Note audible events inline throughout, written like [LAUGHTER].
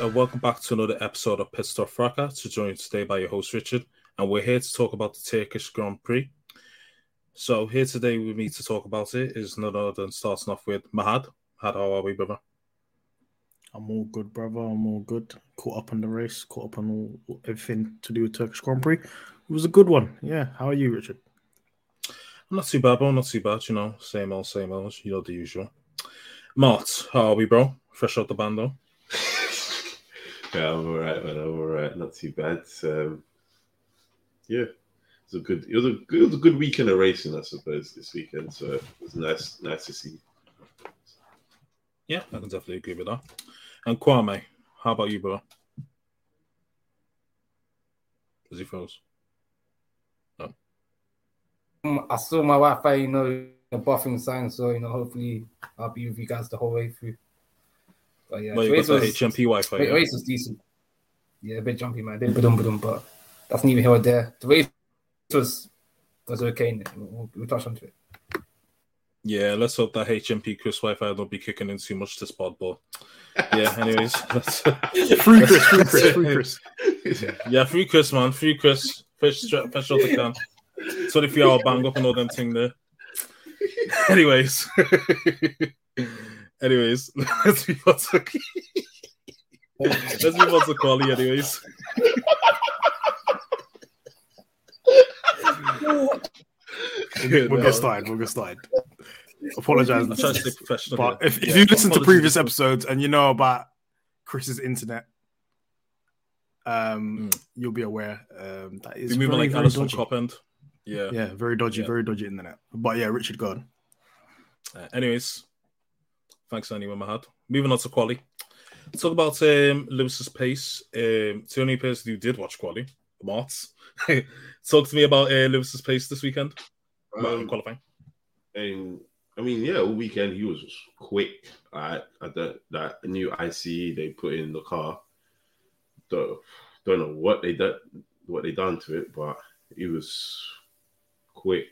And welcome back to another episode of Pit Stop Fracas. To join today by your host Richard, and we're here to talk about the Turkish Grand Prix. So here today with me to talk about it is none other than starting off with Mahad. Mahad, how are we, brother? I'm all good, brother. I'm all good. Caught up on the race, caught up on all, everything to do with Turkish Grand Prix. It was a good one. Yeah. How are you, Richard? I'm not too bad, bro. Not too bad. You know, same old, same old. You know the usual. Mart, how are we, bro? Fresh out the bando. [LAUGHS] Yeah, I'm all right, man. I'm all right. Not too bad. Um, yeah, it was a good. It was a good, it was a good weekend of racing, I suppose, this weekend. So it was nice, nice to see. Yeah, I can definitely agree with that. And Kwame, how about you, bro? Is he froze? Um, I saw my Wi-Fi, you know, the buffing sign, so you know, hopefully I'll be with you guys the whole way through. But yeah, Well, you race got the was, HMP Wi-Fi. ra- yeah? race was decent. Yeah, a bit jumpy, man. A bit badum badum, but that's neither here or there. The race was was okay. We'll, we'll touch onto it. Yeah, let's hope that HMP Chris Wi-Fi don't be kicking in too much this pod, but yeah. Anyways, [LAUGHS] Free Chris, free Chris, free [LAUGHS] Chris. yeah, free Chris, man, free Chris, fresh, stra- fresh out the can. Twenty-three hour bang up and all them thing there. [LAUGHS] Anyways, anyways, [LAUGHS] let's move on to [LAUGHS] let's move on to quality. Anyways, We'll get started. We'll get started. Apologize. I'm trying to stay professional. But if, if Yeah, you listen to previous episodes and you know about Chris's internet, um, you'll be aware um, that is moving very, like Alison dodgy. Cop end. Yeah. Yeah, very dodgy, Yeah. very dodgy internet. But yeah, Richard, go on. Uh, anyways, thanks anyway, Mahad. Moving on to quali. Let's talk about um, Lewis's pace. Um, the only person who did watch quali, Martz. [LAUGHS] talk to me about uh, Lewis's pace this weekend. Um, qualifying. And I mean, yeah, all weekend he was quick. I, I don't that new ICE they put in the car. Don't, don't know what they done, what they done to it, but he was quick.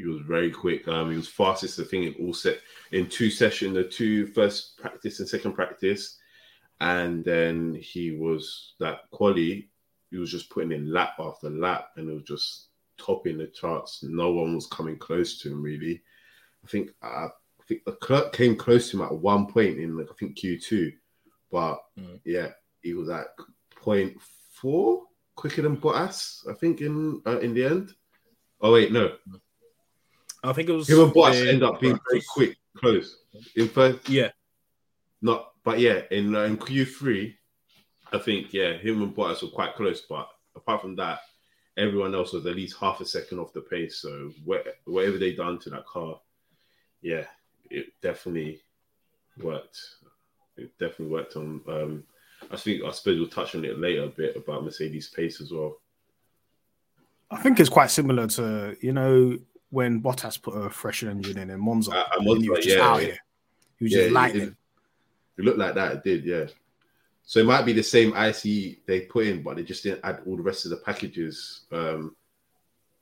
He was very quick. Um, he was fastest, I think, in all set in two session, the two first practice and second practice, and then he was that quali. He was just putting in lap after lap, and it was just topping the charts. No one was coming close to him really. I think uh, I think Leclerc came close to him at one point in like, I think Q two, but Mm. yeah, he was at point four quicker than Bottas. I think in uh, in the end. Oh wait, no, I think it was. him and Bottas uh, end up being very quick, close in first. Yeah, Not, but yeah, in uh, in Q three, I think yeah, him and Bottas were quite close. But apart from that, everyone else was at least half a second off the pace. So wha- whatever they done to that car, yeah, it definitely worked. It definitely worked on. Um, I think I suppose we'll touch on it later a bit about Mercedes pace as well. I think it's quite similar to you know when Bottas put a fresher engine in in Monza. Uh, and he was just yeah, out yeah. here. He was Yeah, just lightning. It looked like that. It did, yeah. So it might be the same IC they put in, but they just didn't add all the rest of the packages um,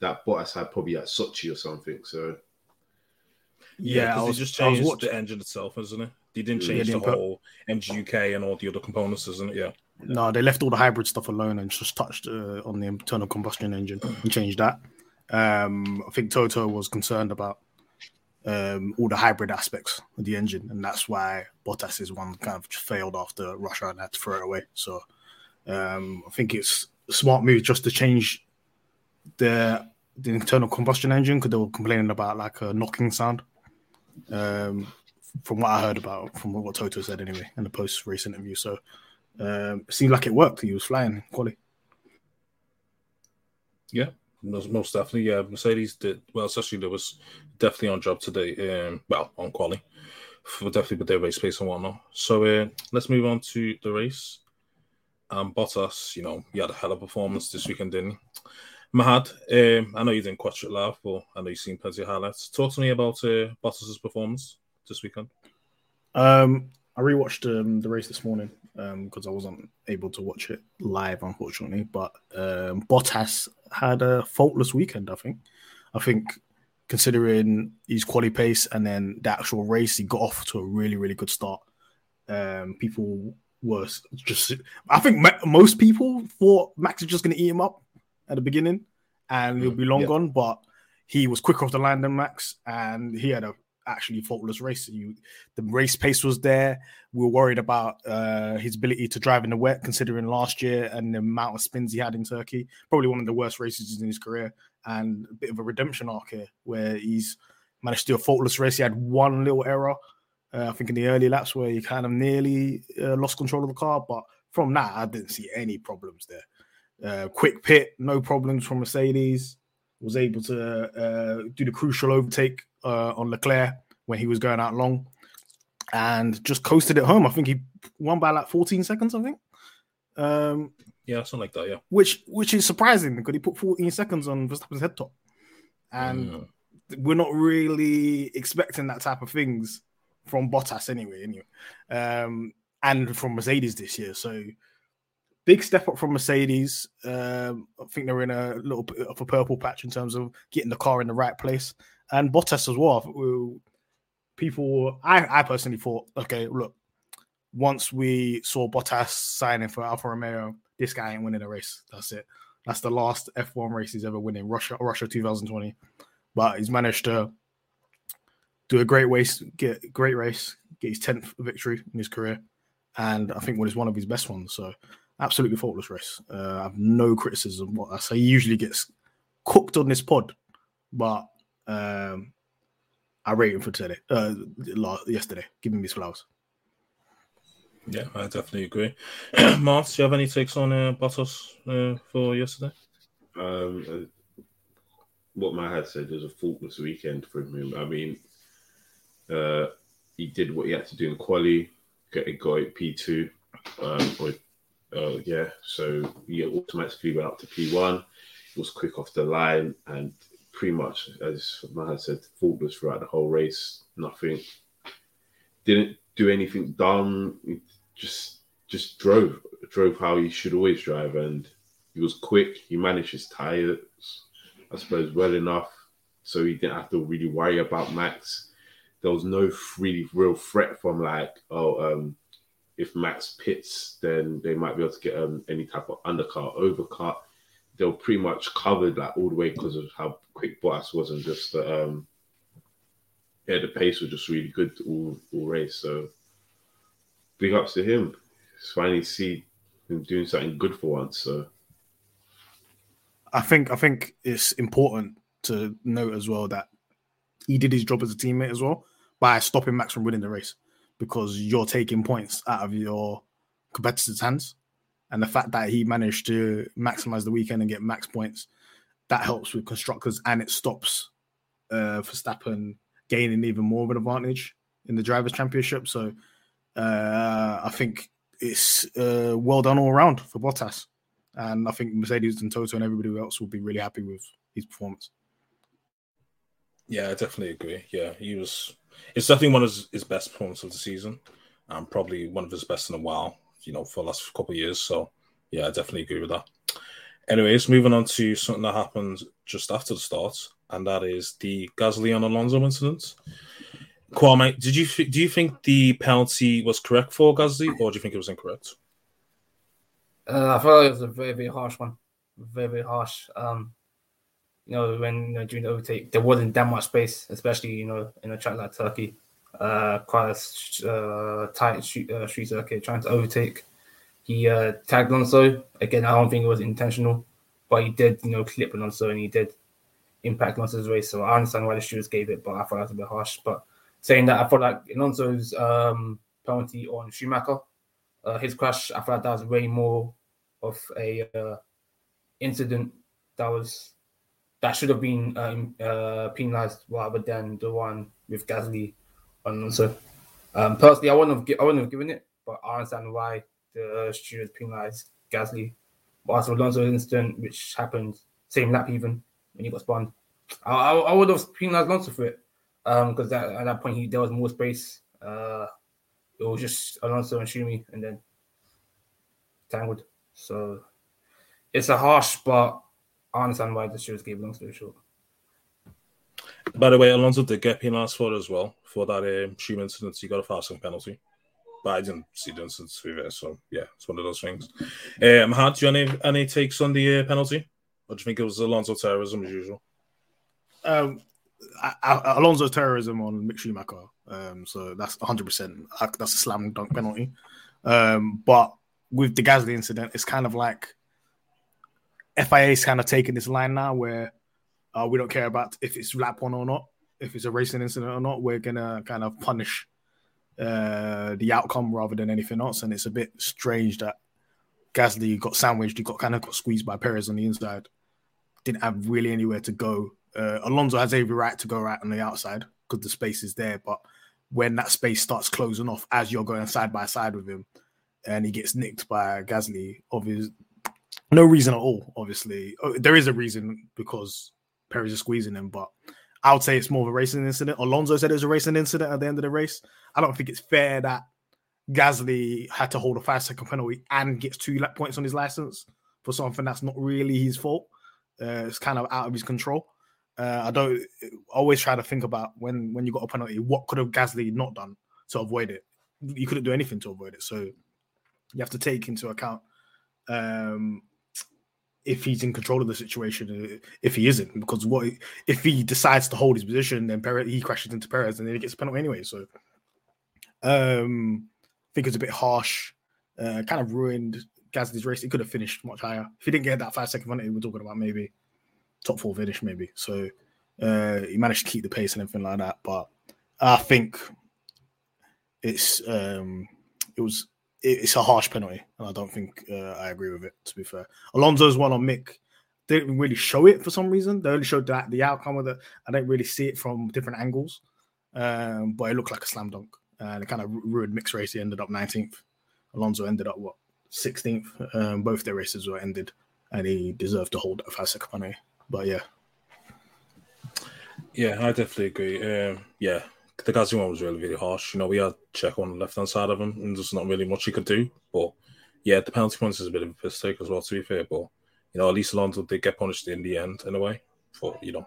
that Bottas had probably at Sochi or something. So Yeah, I was they just I was changed the engine itself, isn't it? They didn't Yeah, change the the impo- whole MGUK and all the other components, isn't it? Yeah. No, they left all the hybrid stuff alone and just touched uh, on the internal combustion engine and changed that. Um, I think Toto was concerned about um, all the hybrid aspects of the engine, and that's why Bottas's one kind of failed after Russia and had to throw it away. So um, I think it's a smart move just to change the the internal combustion engine because they were complaining about like a knocking sound. Um, from what I heard about, from what Toto said anyway in the post race interview, so um, it seemed like it worked. He was flying quality. Most, most definitely, yeah. Mercedes did well, especially there was definitely on job today. Um, well, on quali, for definitely with their race pace and whatnot. So uh, let's move on to the race. Um, Bottas, you know, he had a hell of a performance this weekend, didn't he? Mahad, um, I know you didn't watch it live, but I know you've seen plenty of highlights. Talk to me about uh, Bottas's performance this weekend. Um, I rewatched um, the race this morning because I wasn't able to watch it live, unfortunately. But um, Bottas had a faultless weekend. I think. I think considering his quality pace and then the actual race, he got off to a really, really good start. Um, people were just. I think ma- most people thought Max was just going to eat him up at the beginning, and he'll be long yeah. gone. But he was quicker off the line than Max, and he had a actually faultless race. You, the race pace was there. We were worried about uh, his ability to drive in the wet, considering last year and the amount of spins he had in Turkey. Probably one of the worst races in his career, and a bit of a redemption arc here, where he's managed to do a faultless race. He had one little error, uh, I think, in the early laps where he kind of nearly uh, lost control of the car, but from that, I didn't see any problems there. Uh, quick pit, no problems from Mercedes. Was able to uh, do the crucial overtake uh, on Leclerc when he was going out long, and just coasted it home. I think he won by like 14 seconds. I think, um, Yeah, something like that. Yeah. which which is surprising because he put 14 seconds on Verstappen's head top, and Mm. we're not really expecting that type of things from Bottas anyway. Anyway, um, and from Mercedes this year. So big step up from Mercedes. Um, I think they're in a little bit of a purple patch in terms of getting the car in the right place, and Bottas as well. People, I, I personally thought, okay, look, once we saw Bottas signing for Alfa Romeo, this guy ain't winning a race. That's it. That's the last F1 race he's ever winning. Russia, Russia 2020. But he's managed to do a great race, get great race, get his 10th victory in his career. And I think what is one of his best ones. So absolutely faultless race. Uh, I have no criticism. What I say usually gets cooked on this pod, but um, I rate him for today, uh, la- yesterday, giving me his flowers. Yeah, I definitely agree. [CLEARS THROAT] Mars, do you have any takes on uh, Bottas uh, for yesterday? Um, uh, what Matt had said was a faultless weekend for him. I mean, uh, he did what he had to do in quali, get got it P two, um, or uh, yeah, so he automatically went up to P one. He was quick off the line and pretty much, as Matt had said, faultless throughout the whole race. Nothing, didn't do anything dumb. He just just drove drove how he should always drive and he was quick. He managed his tires, I suppose, well enough, so he didn't have to really worry about Max. There was no really real threat from like, oh, um, if Max pits, then they might be able to get um, any type of undercut, overcut. They were pretty much covered like all the way because of how quick Bottas was, and just the, um, yeah, the pace was just really good all all race. So big ups to him. Finally see him doing something good for once. So. I think I think it's important to note as well that he did his job as a teammate as well by stopping Max from winning the race because you're taking points out of your competitors' hands. And the fact that he managed to maximize the weekend and get max points, that helps with constructors and it stops uh Verstappen gaining even more of an advantage in the drivers' championship. So uh I think it's uh well done all around for Bottas. And I think Mercedes and Toto and everybody else will be really happy with his performance. Yeah, I definitely agree. Yeah, he was. It's definitely one of his, his best performances of the season, and probably one of his best in a while. You know, for the last couple of years. So, yeah, I definitely agree with that. Anyways, moving on to something that happened just after the start, and that is the Gasly and Alonso incident. Kwame, did you f- do you think the penalty was correct for Gasly, or do you think it was incorrect? Uh, I felt it was a very, very harsh one. Very, very harsh. Um, you know, when you know, during the overtake, there wasn't that much space, especially you know in a track like Turkey, uh, quite a uh, tight street, uh, street circuit, trying to overtake. He uh, tagged Alonso again. I don't think it was intentional, but he did, you know, clip Alonso and he did impact Alonso's race. So I understand why the stewards gave it, but I thought that was a bit harsh. But saying that, I felt like Alonso's um, penalty on Schumacher, uh, his crash, I felt like that was way more of a uh, incident that was that should have been um, uh, penalized rather than the one with Gasly on Alonso. Um, personally, I wouldn't have I wouldn't have given it, but I understand why the stewards penalized Gasly. But as for Alonso's incident, which happened same lap even when he got spun, I, I, I would have penalized Alonso for it because that, at that point he, there was more space. Uh, it was just Alonso and Schumi, and then tangled. So it's a harsh, but I understand why the stewards gave Alonso a short. By the way, Alonso did get penalised for it as well for that um, Schum incident. He got a fasting penalty, but I didn't see the incident to be fair. So yeah, it's one of those things. Um, had do you any any takes on the uh, penalty? Or do you think it was Alonso terrorism as usual? Um, I, I, Alonso's terrorism on Mick Schumacher. Um, so that's 100. percent That's a slam dunk penalty. Um, but with the Gasly incident, it's kind of like FIA is kind of taking this line now where uh, we don't care about if it's lap one or not, if it's a racing incident or not. We're gonna kind of punish uh, the outcome rather than anything else. And it's a bit strange that Gasly got sandwiched. He got kind of got squeezed by Perez on the inside. Didn't have really anywhere to go. Uh, Alonso has every right to go right on the outside because the space is there. But when that space starts closing off as you're going side by side with him, and he gets nicked by Gasly, obvious no reason at all. Obviously, Oh, there is a reason because Perez is squeezing him, but I would say it's more of a racing incident. Alonso said it was a racing incident at the end of the race. I don't think it's fair that Gasly had to hold a five second penalty and gets two lap points on his license for something that's not really his fault. Uh, it's kind of out of his control. Uh, I don't always try to think about when when you got a penalty, what could have Gasly not done to avoid it? You couldn't do anything to avoid it. So you have to take into account um, if he's in control of the situation, uh, if he isn't, because what if he decides to hold his position, then Perez, he crashes into Perez and then he gets a penalty anyway. So, um, I think it's a bit harsh. Uh, kind of ruined Gasly's race. He could have finished much higher if he didn't get that five second penalty. We're talking about maybe top four finish, maybe. So, uh, he managed to keep the pace and everything like that. But I think it's um, it was it's a harsh penalty, and I don't think uh, I agree with it. To be fair, Alonso's one on Mick didn't really show it for some reason. They only showed that the outcome of it. I didn't really see it from different angles, um, but it looked like a slam dunk, and it kind of ruined Mick's race. He ended up 19th. Alonso ended up what 16th. Um, both their races were ended, and he deserved to hold five second penalty. But yeah, Yeah, I definitely agree. Um, yeah, the Gasly one was really, really harsh. You know, we had Checo on the left hand side of him, and there's not really much he could do. But yeah, the penalty points is a bit of a piss take as well, to be fair. But you know, at least Alonso did get punished in the end, in a way, for you know,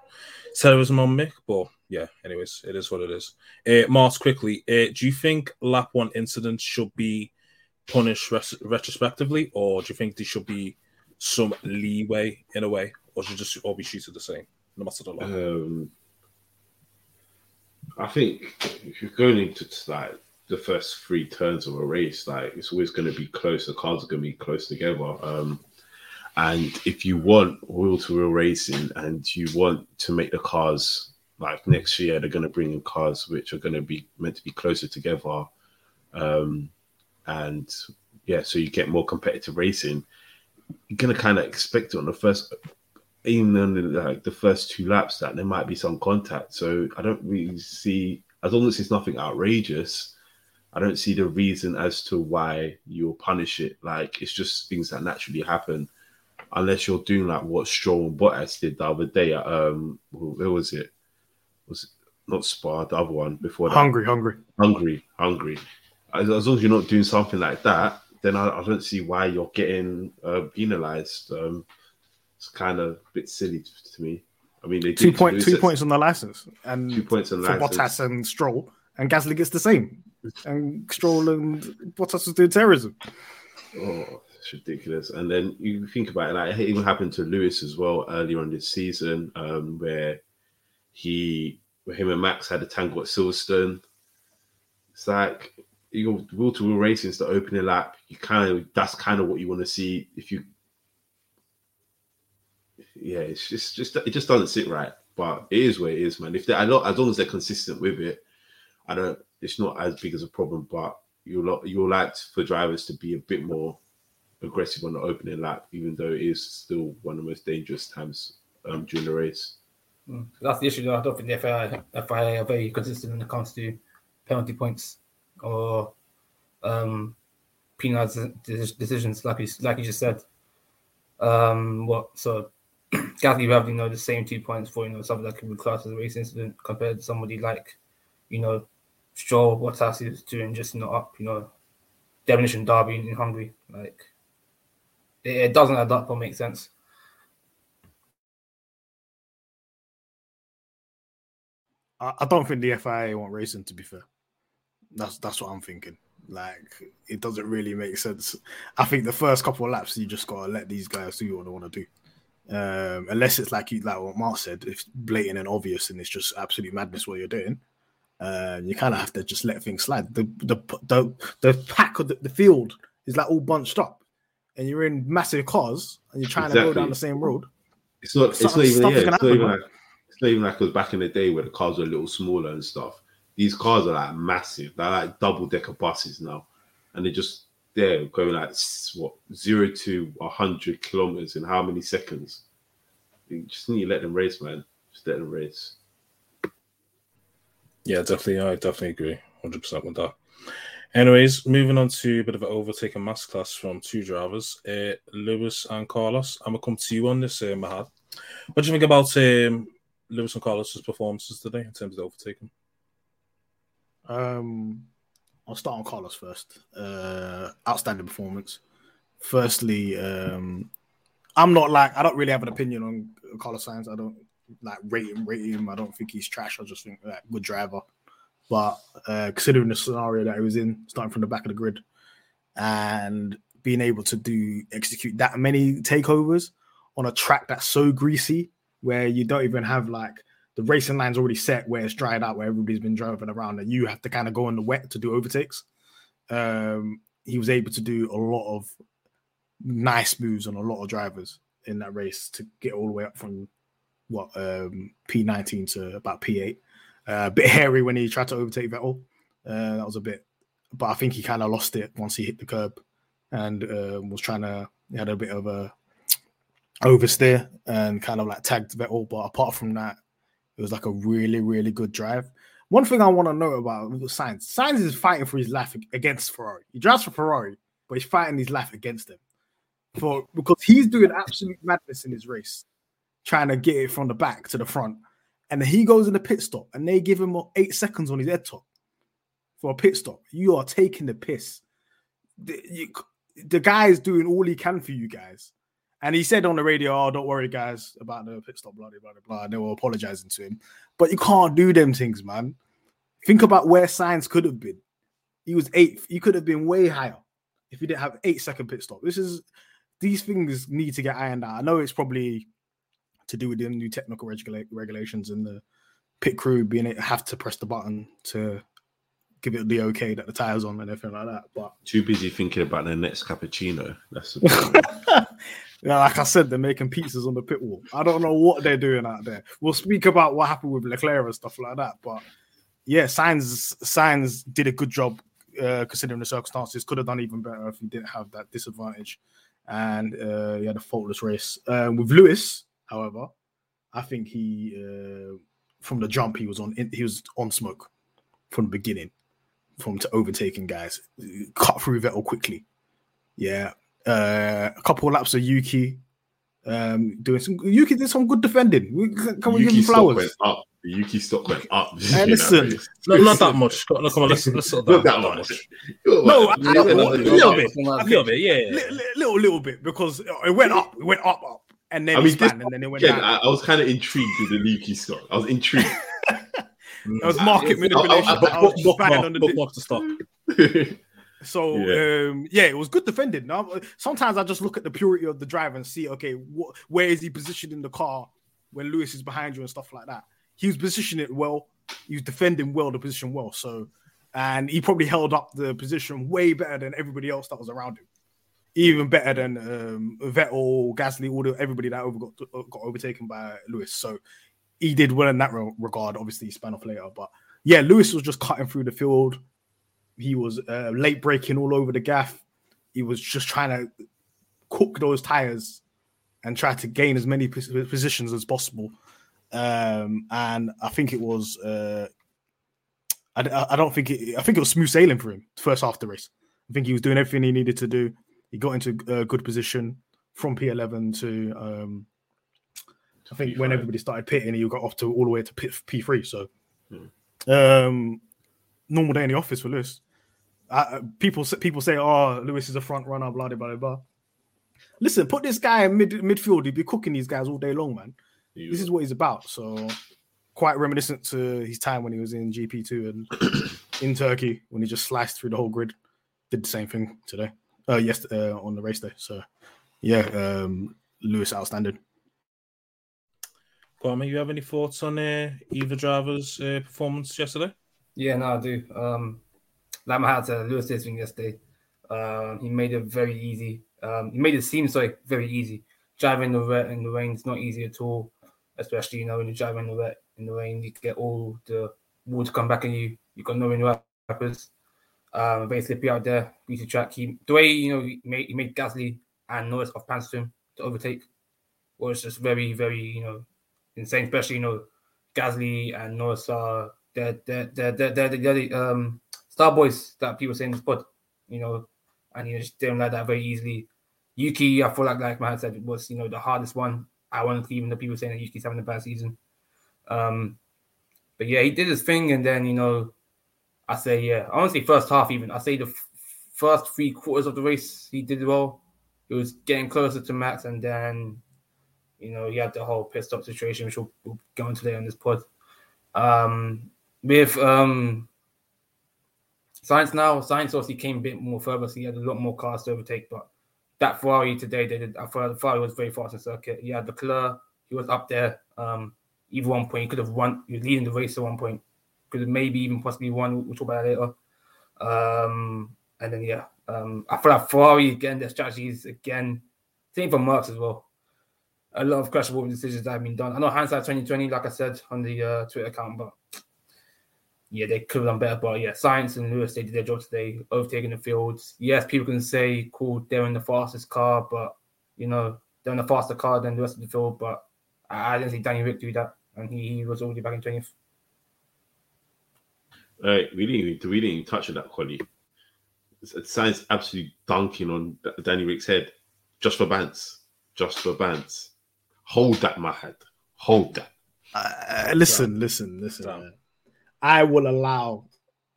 terrorism on Mick. But yeah, anyways, it is what it is. Uh, Mars, quickly, uh, do you think lap one incidents should be punished res- retrospectively, or do you think there should be some leeway in a way, or should just all be treated the same, no matter the law? Um, I think if you're going into like the first three turns of a race, like it's always going to be close. The cars are going to be close together. Um, and if you want wheel to wheel racing and you want to make the cars like next year, they're going to bring in cars which are going to be meant to be closer together. Um, and yeah, so you get more competitive racing. You're going to kind of expect it on the first even on the, like the first two laps that there might be some contact. So I don't really see, as long as it's nothing outrageous, I don't see the reason as to why you'll punish it. Like it's just things that naturally happen, unless you're doing like what Stroll and Bottas did the other day. At, um, where was it? Was it not Spa? The other one before that. Hungary, Hungary. Hungary, Hungary. As, as long as you're not doing something like that, then I, I don't see why you're getting uh, penalized. Um, it's kind of a bit silly to, me. I mean, they Two did two points on the license, and Two points on for license. Bottas and Stroll, and Gasly gets the same, and Stroll and Bottas was doing terrorism. Oh, it's ridiculous. And then you think about it, like it even happened to Lewis as well earlier on this season, um, where he, where him and Max had a tangle at Silverstone. It's like you go wheel to wheel racing is the opening lap. You kind of that's kind of what you want to see. If you, yeah, it's just just it just doesn't sit right. But it is what it is, man. If they, I as long as they're consistent with it, I don't. It's not as big as a problem. But you'll you'll like for drivers to be a bit more aggressive on the opening lap, even though it is still one of the most dangerous times um, during the race. Mm. That's the issue. Though. I don't think the FIA, FIA are very consistent when it comes to penalty points or um, penalty decisions, like you like you just said. Um, what so Gasly have you know the same two points for you know something that could be classed as a race incident compared to somebody like you know Stroll, Bottas is doing just not up, you know, demolition derby in Hungary. Like it, it doesn't add up or make sense. I, don't think the FIA want racing. To be fair, that's that's what I'm thinking. Like it doesn't really make sense. I think the first couple of laps you just gotta let these guys do what they want to do. Um, unless it's like you like what Mark said, it's blatant and obvious and it's just absolute madness what you're doing. Uh, you kind of have to just let things slide. The the the, the pack of the, the, field is like all bunched up, and you're in massive cars and you're trying exactly. to go down the same road. It's not. It's not even. Yeah, it's, not even like, it's not even like it was back in the day where the cars were a little smaller and stuff. These cars are like massive. They're like double decker buses now, and they just they're going like what zero to hundred kilometers in how many seconds? You just need to let them race, man. Just let them race. Yeah, definitely. I definitely agree, hundred percent with that. Anyways, moving on to a bit of an overtaking masterclass from two drivers, uh, Lewis and Carlos. I'm gonna come to you on this, uh, Mahad. What do you think about um, Lewis and Carlos's performances today in terms of overtaking? Um, I'll start on Carlos first. Uh, outstanding performance. Firstly, um, I'm not like I don't really have an opinion on Carlos Sainz. I don't like rate him, rate him. I don't think he's trash. I just think like good driver. But uh, considering the scenario that he was in, starting from the back of the grid, and being able to do execute that many takeovers on a track that's so greasy, where you don't even have like the racing line's already set, where it's dried out, where everybody's been driving around, and you have to kind of go in the wet to do overtakes. Um, he was able to do a lot of nice moves on a lot of drivers in that race to get all the way up from what um, P19 to about P8. Uh, a bit [LAUGHS] hairy when he tried to overtake Vettel. Uh, that was a bit, but I think he kind of lost it once he hit the curb and uh, was trying to. He had a bit of a oversteer and kind of like tagged Vettel. But apart from that, it was like a really, really good drive. One thing I want to know about Sainz, Sainz is fighting for his life against Ferrari. He drives for Ferrari, but he's fighting his life against them for because he's doing absolute madness in his race trying to get it from the back to the front. And he goes in the pit stop and they give him eight seconds on his head top for a pit stop. You are taking the piss. The, you, the guy is doing all he can for you guys. And he said on the radio, Oh, don't worry, guys, about the pit stop, blah, blah, blah, blah. And they were apologizing to him. But you can't do them things, man. Think about where Sainz could have been. He was eighth. He could have been way higher if he didn't have eight second pit stop. This is these things need to get ironed out. I know it's probably to do with the new technical regula- regulations and the pit crew being able have to press the button to give it the okay that the tires on and everything like that. But too busy thinking about their next cappuccino. That's [LAUGHS] yeah, like I said, they're making pizzas on the pit wall. I don't know what they're doing out there. We'll speak about what happened with Leclerc and stuff like that. But yeah, Sainz Sainz did a good job uh, considering the circumstances. Could have done even better if he didn't have that disadvantage. And uh, he had a faultless race. Um, with Lewis, However, I think he uh, from the jump he was on he was on smoke from the beginning, from to overtaking guys, cut through Vettel quickly. Yeah, uh, a couple of laps of Yuki um, doing some. Yuki did some good defending. We, can we Yuki give him flowers? Went up. The Yuki stock went up. [LAUGHS] Hey, listen, no, not that much. Come on, let's, let's not that, that much. much. [LAUGHS] No, a little, little bit, a little bit, yeah, little, little, little bit because it went up, it went up, up and then I mean, this, and then it went again, I, I, was kind of intrigued with the Yuki stock. I was intrigued. [LAUGHS] It was market manipulation. I- I- I was just banging Bookmark, on the bookmark to stop. So Yeah. um, yeah, it was good defending. Now, sometimes I just look at the purity of the drive and see, okay, wh- where is he positioned in the car when Lewis is behind you and stuff like that. He was positioning it well. He was defending well the position well. So, and he probably held up the position way better than everybody else that was around him. Even better than um, Vettel, Gasly, all the everybody that over got, got overtaken by Lewis. So he did well in that re- regard. Obviously, he span off later, but yeah, Lewis was just cutting through the field. He was uh, late braking all over the gaff. He was just trying to cook those tires and try to gain as many positions as possible. Um, and I think it was, uh, I, I don't think it, I think it was smooth sailing for him first half the race. I think he was doing everything he needed to do. He got into a good position from P11 to, um, I think when P5. everybody started pitting, he got off to all the way to P- P3. So, Hmm. um, normal day in the office for Lewis. Uh, people say- people say, "Oh, Lewis is a front runner." Blah blah blah blah. Listen, put this guy in mid midfield. He'd be cooking these guys all day long, man. This is what he's about. So, quite reminiscent to his time when he was in GP two and [COUGHS] in Turkey when he just sliced through the whole grid. Did the same thing today. Uh, yes, uh, on the race day. So, yeah, um, Lewis outstanding. Kwame, you have any thoughts on uh, either driver's uh, performance yesterday? Yeah, no, I do. Um, like my hat to Lewis did thing yesterday. Um, he made it very easy. Um, he made it seem so very easy. Driving the wet in the rain is not easy at all. Especially you know when you drive in the wet in the rain, you get all the water come back on you. You got no wind wrappers. Um, very slippy out there. Greasy track. He the way you know he made he made Gasly and Norris off pants to him to overtake was just very very you know insane. Especially you know Gasly and Norris are they're they're, they're, they're the um star boys that people say in this pod, you know, and you just didn't like that very easily. Yuki, I feel like like my said was you know the hardest one. I to even the people saying that Yuki's having a bad season. Um, but yeah, he did his thing, and then you know, I say yeah, honestly, first half even I say the f- first three quarters of the race he did well. He was getting closer to Max, and then you know he had the whole pit stop situation, which we'll, we'll go into later on this pod. Um, with um, Sainz now, Sainz obviously came a bit more further, so he had a lot more cars to overtake. But that Ferrari today, they did. I thought Ferrari was very fast in circuit. He had the Leclerc, he was up there. Um, even one point, he could have won. He was leading the race at one point. Could have maybe even possibly won. We'll talk about that later. Um, and then yeah, um, I feel like Ferrari again, their strategies again. Same for Mercs as well. A lot of questionable decisions that have been done. I know hindsight 2020, like I said on the uh, Twitter account, but yeah, they could have done better. But yeah, Sainz and Lewis, they did their job today, overtaking the fields. Yes, people can say, cool, they're in the fastest car, but you know, they're in a faster car than the rest of the field. But I, I didn't see Danny Ric do that, and he, he was already back in 20th. Right, we didn't we didn't even touch on that quality. It sounds absolutely dunking on D- Danny Ric's head, just for bands, just for bands. Hold that, Mahad. Hold that. Uh, listen, listen, listen. Damn. I will allow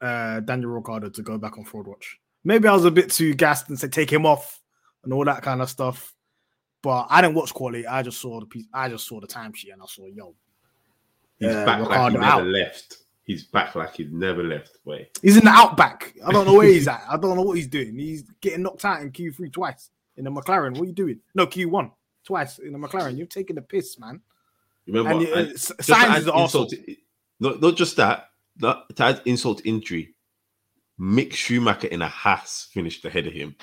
uh, Daniel Ricciardo to go back on fraud watch. Maybe I was a bit too gassed and said take him off and all that kind of stuff. But I didn't watch quality. I just saw the piece. I just saw the timesheet and I saw yo. He's Uh, back like he never out. left. He's back like he's never left. Wait, He's in the outback. I don't know where he's at. I don't know what he's doing. He's getting knocked out in Q3 twice in the McLaren. What are you doing? No, Q1 twice in the McLaren. You're taking the piss, man. remember? And, uh, and S- just to Sainz add is also insult not, not just that, that, to add insult injury, Mick Schumacher in a Haas finished ahead of him.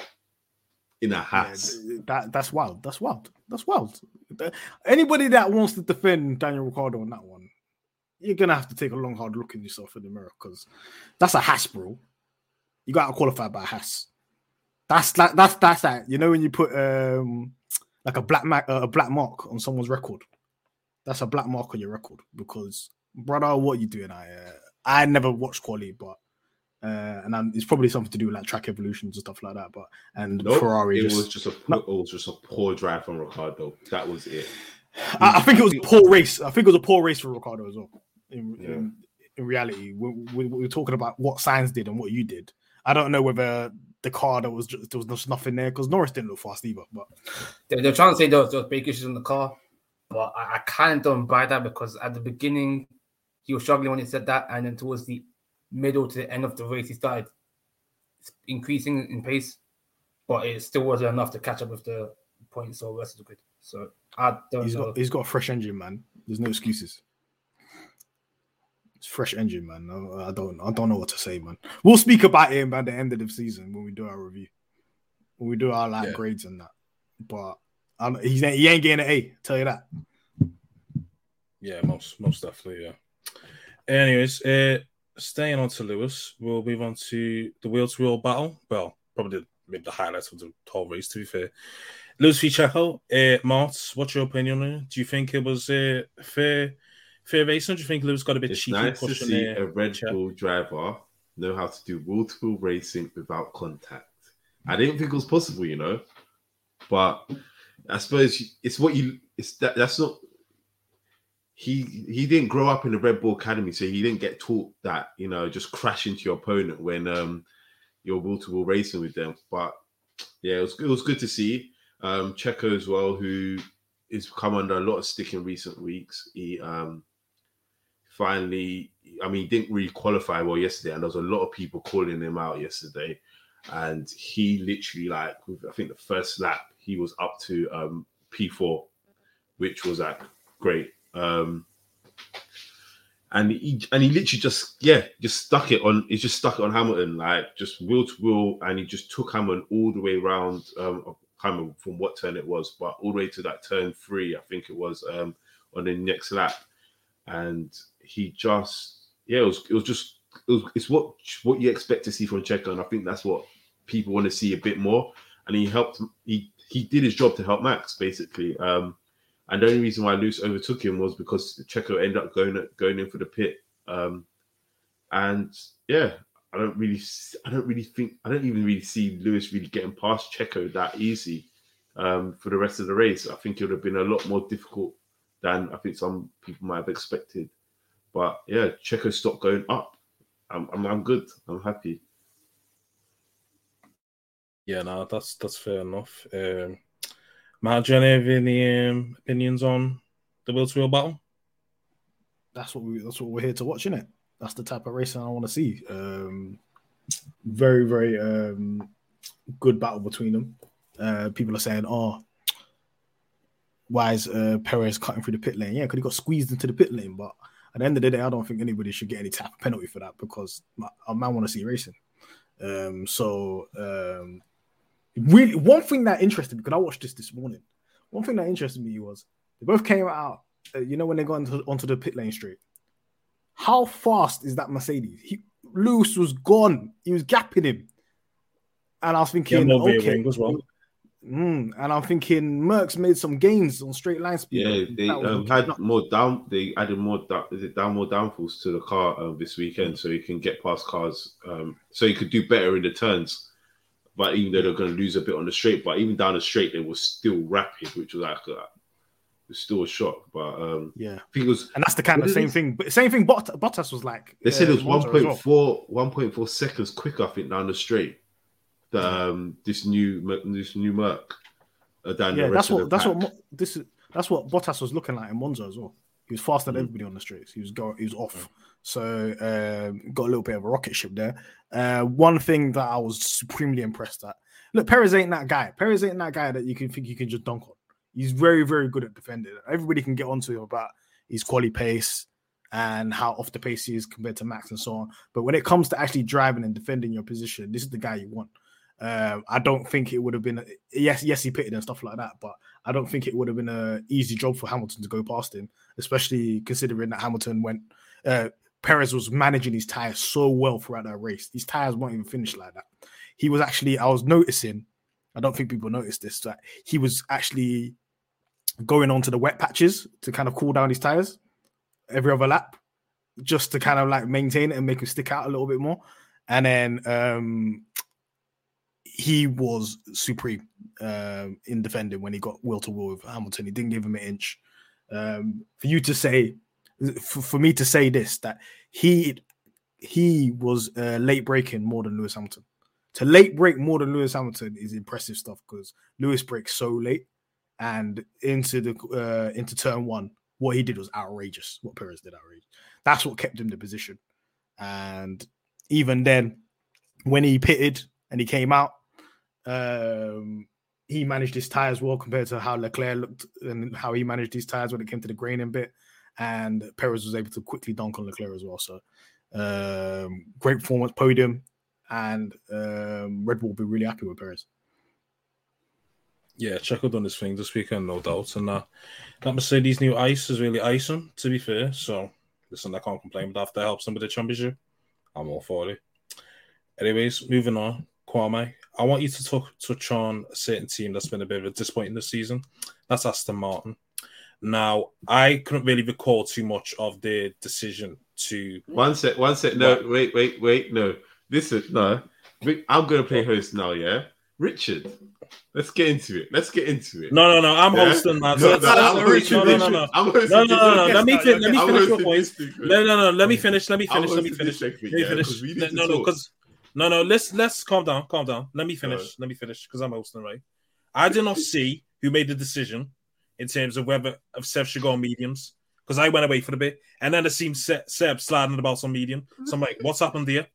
In a Yeah, Haas. th- that that's wild. That's wild. That's wild. Anybody that wants to defend Daniel Ricciardo on that one, you're gonna have to take a long, hard look at yourself in the mirror because that's a Haas, bro. You got to qualify by a Haas. That's that's that's that. You know when you put um like a black mark uh, a black mark on someone's record. That's a black mark on your record because brother, what are you doing? I uh, I never watched quali, but. Uh, and um, it's probably something to do with like track evolutions and stuff like that. But and Nope, Ferrari it just, was just a No. it was just a poor drive from Ricciardo. That was it. I, I think it was a poor race. I think it was a poor race for Ricciardo as well. In, Yeah. in, in reality, we, we, we were talking about what Sainz did and what you did. I don't know whether the car that was just, there was just nothing there because Norris didn't look fast either. But They're, they're trying to say there was, there was brake issues in the car, but I, I kind of don't buy that because at the beginning, he was struggling when he said that, and then towards the middle to the end of the race, he started increasing in pace, but it still wasn't enough to catch up with the points or rest of the grid. So I don't He's know. got he's got a fresh engine, man. There's no excuses. It's fresh engine, man. I, I don't I don't know what to say, man. We'll speak about him at the end of the season when we do our review, when we do our like Yeah. grades and that. But um, he's he ain't getting an A. Tell you that. Yeah, most most definitely. Yeah. Anyways, uh, staying on to Lewis, we'll move on to the wheel to wheel battle. Well, probably the, maybe the highlights of the whole race. To be fair, Lewis v Checo. Uh, Mart, what's your opinion on it? Do you think it was uh, fair fair racing? Do you think Lewis got a bit It's cheeky nice to see a Red? Bull driver know how to do wheel to wheel racing without contact. I didn't think it was possible, you know, but I suppose it's what you. It's that. That's not. He he didn't grow up in the Red Bull Academy, so he didn't get taught that you know just crash into your opponent when um you're wheel to wheel racing with them. But yeah, it was it was good to see um Checo as well, who has come under a lot of stick in recent weeks. He um finally, I mean, didn't really qualify well yesterday, and there was a lot of people calling him out yesterday. And he literally, like, I think the first lap, he was up to um, P4, which was like great. Um, and he and he literally just yeah just stuck it on he just stuck it on Hamilton like just wheel to wheel and he just took Hamilton all the way around um I can't remember from what turn it was but all the way to that turn three I think it was um on the next lap. And he just yeah it was it was just it was, it's what what you expect to see from Checo and I think that's what people want to see a bit more. And he helped he he did his job to help Max basically. Um and the only reason why Lewis overtook him was because Checo ended up going going in for the pit. Um, and yeah, I don't really, I don't really think, I don't even really see Lewis really getting past Checo that easy um, for the rest of the race. I think it would have been a lot more difficult than I think some people might have expected. But yeah, Checo stopped going up. I'm, I'm, I'm good. I'm happy. Yeah, no, that's that's fair enough. Um, Matt, do you have any um, opinions on the wheel to wheel battle? That's what we that's what we're here to watch, isn't it? That's the type of racing I want to see. Um, very very um, good battle between them. Uh, people are saying, "Oh, why is uh, Perez cutting through the pit lane?" Yeah, because he got squeezed into the pit lane. But at the end of the day, I don't think anybody should get any type of penalty for that because my, a man want to see racing. Um, so um, really, one thing that interested me because I watched this this morning. One thing that interested me was they both came out. Uh, you know when they got into, onto the pit lane straight. How fast is that Mercedes? He, Lewis was gone. He was gapping him, and I was thinking, no rear okay. wing as well. Mm, and I'm thinking Mercs made some gains on straight line speed. Yeah, they um, had nuts. more down. They added more. down- Is it down more downforce to the car um, this weekend, so you can get past cars. Um, so you could do better in the turns. But even though they're going to lose a bit on the straight, but even down the straight, they were still rapid, which was like uh, it was still a shock. But um, Yeah, I think it was. and that's the kind of same this? thing. But same thing. Bott- Bottas was like. They said it uh, was Monza as well. 1.4 1.4 seconds quicker, I think, down the straight. The, um, this new this new Merc uh, down Yeah, the that's rest of what the that's pack. what this is. That's what Bottas was looking like in Monza as well. He was faster than Mm. everybody on the streets. He was going. He was off. So um, got a little bit of a rocket ship there. Uh, one thing that I was supremely impressed at. Look, Perez ain't that guy. Perez ain't that guy that you can think you can just dunk on. He's very, very good at defending. Everybody can get onto him about his quality pace and how off the pace he is compared to Max and so on. But when it comes to actually driving and defending your position, this is the guy you want. Um, I don't think it would have been yes, yes, he pitted and stuff like that, but I don't think it would have been an easy job for Hamilton to go past him, especially considering that Hamilton went. Uh, Perez was managing his tires so well throughout that race. These tires weren't even finished like that. He was actually, I was noticing. I don't think people noticed this that he was actually going onto the wet patches to kind of cool down his tires every other lap, just to kind of like maintain it and make him stick out a little bit more. And then um he was supreme um, in defending when he got will to will with Hamilton. He didn't give him an inch. Um, for you to say, for, for me to say this, that he he was uh, late braking more than Lewis Hamilton. To late brake more than Lewis Hamilton is impressive stuff because Lewis brakes so late and into the uh, into turn one. What he did was outrageous. What Perez did outrageous. that's what kept him the position. And even then, when he pitted and he came out, um, he managed his tires well compared to how Leclerc looked and how he managed his tires when it came to the graining bit. And Perez was able to quickly dunk on Leclerc as well. So um, great performance, podium, and um, Red Bull will be really happy with Perez. Yeah, Checo done his thing this weekend, no doubt. And uh, that Mercedes new ice is really icing, to be fair. So, listen, I can't complain, but after help some with the championship, I'm all for it. Anyways, moving on, Kwame, I want you to talk, touch on a certain team that's been a bit of a disappointment this season. That's Aston Martin. Now, I couldn't really recall too much of the decision to. One sec, one sec. No, wait, wait, wait. No, listen, no. I'm going to play host now, yeah? Richard, let's get into it. Let's get into it. No, no, no. I'm Yeah? hosting that. No, So no, I'm hosting no, no, no, no. I'm hosting No, no, no, no. Let me, fin- let me finish your points. No, no, no. Let me finish. Let me finish. Let me finish. Let me finish. 'cause we need No, no, no, because no, no. Let's let's calm down. Calm down. Let me finish. Let me finish because I'm hosting, right? I did not see who made the decision in terms of whether of Seb should go on mediums because I went away for a bit, and then it seemed Se- Seb sliding about on medium. So I'm like, what's happened here?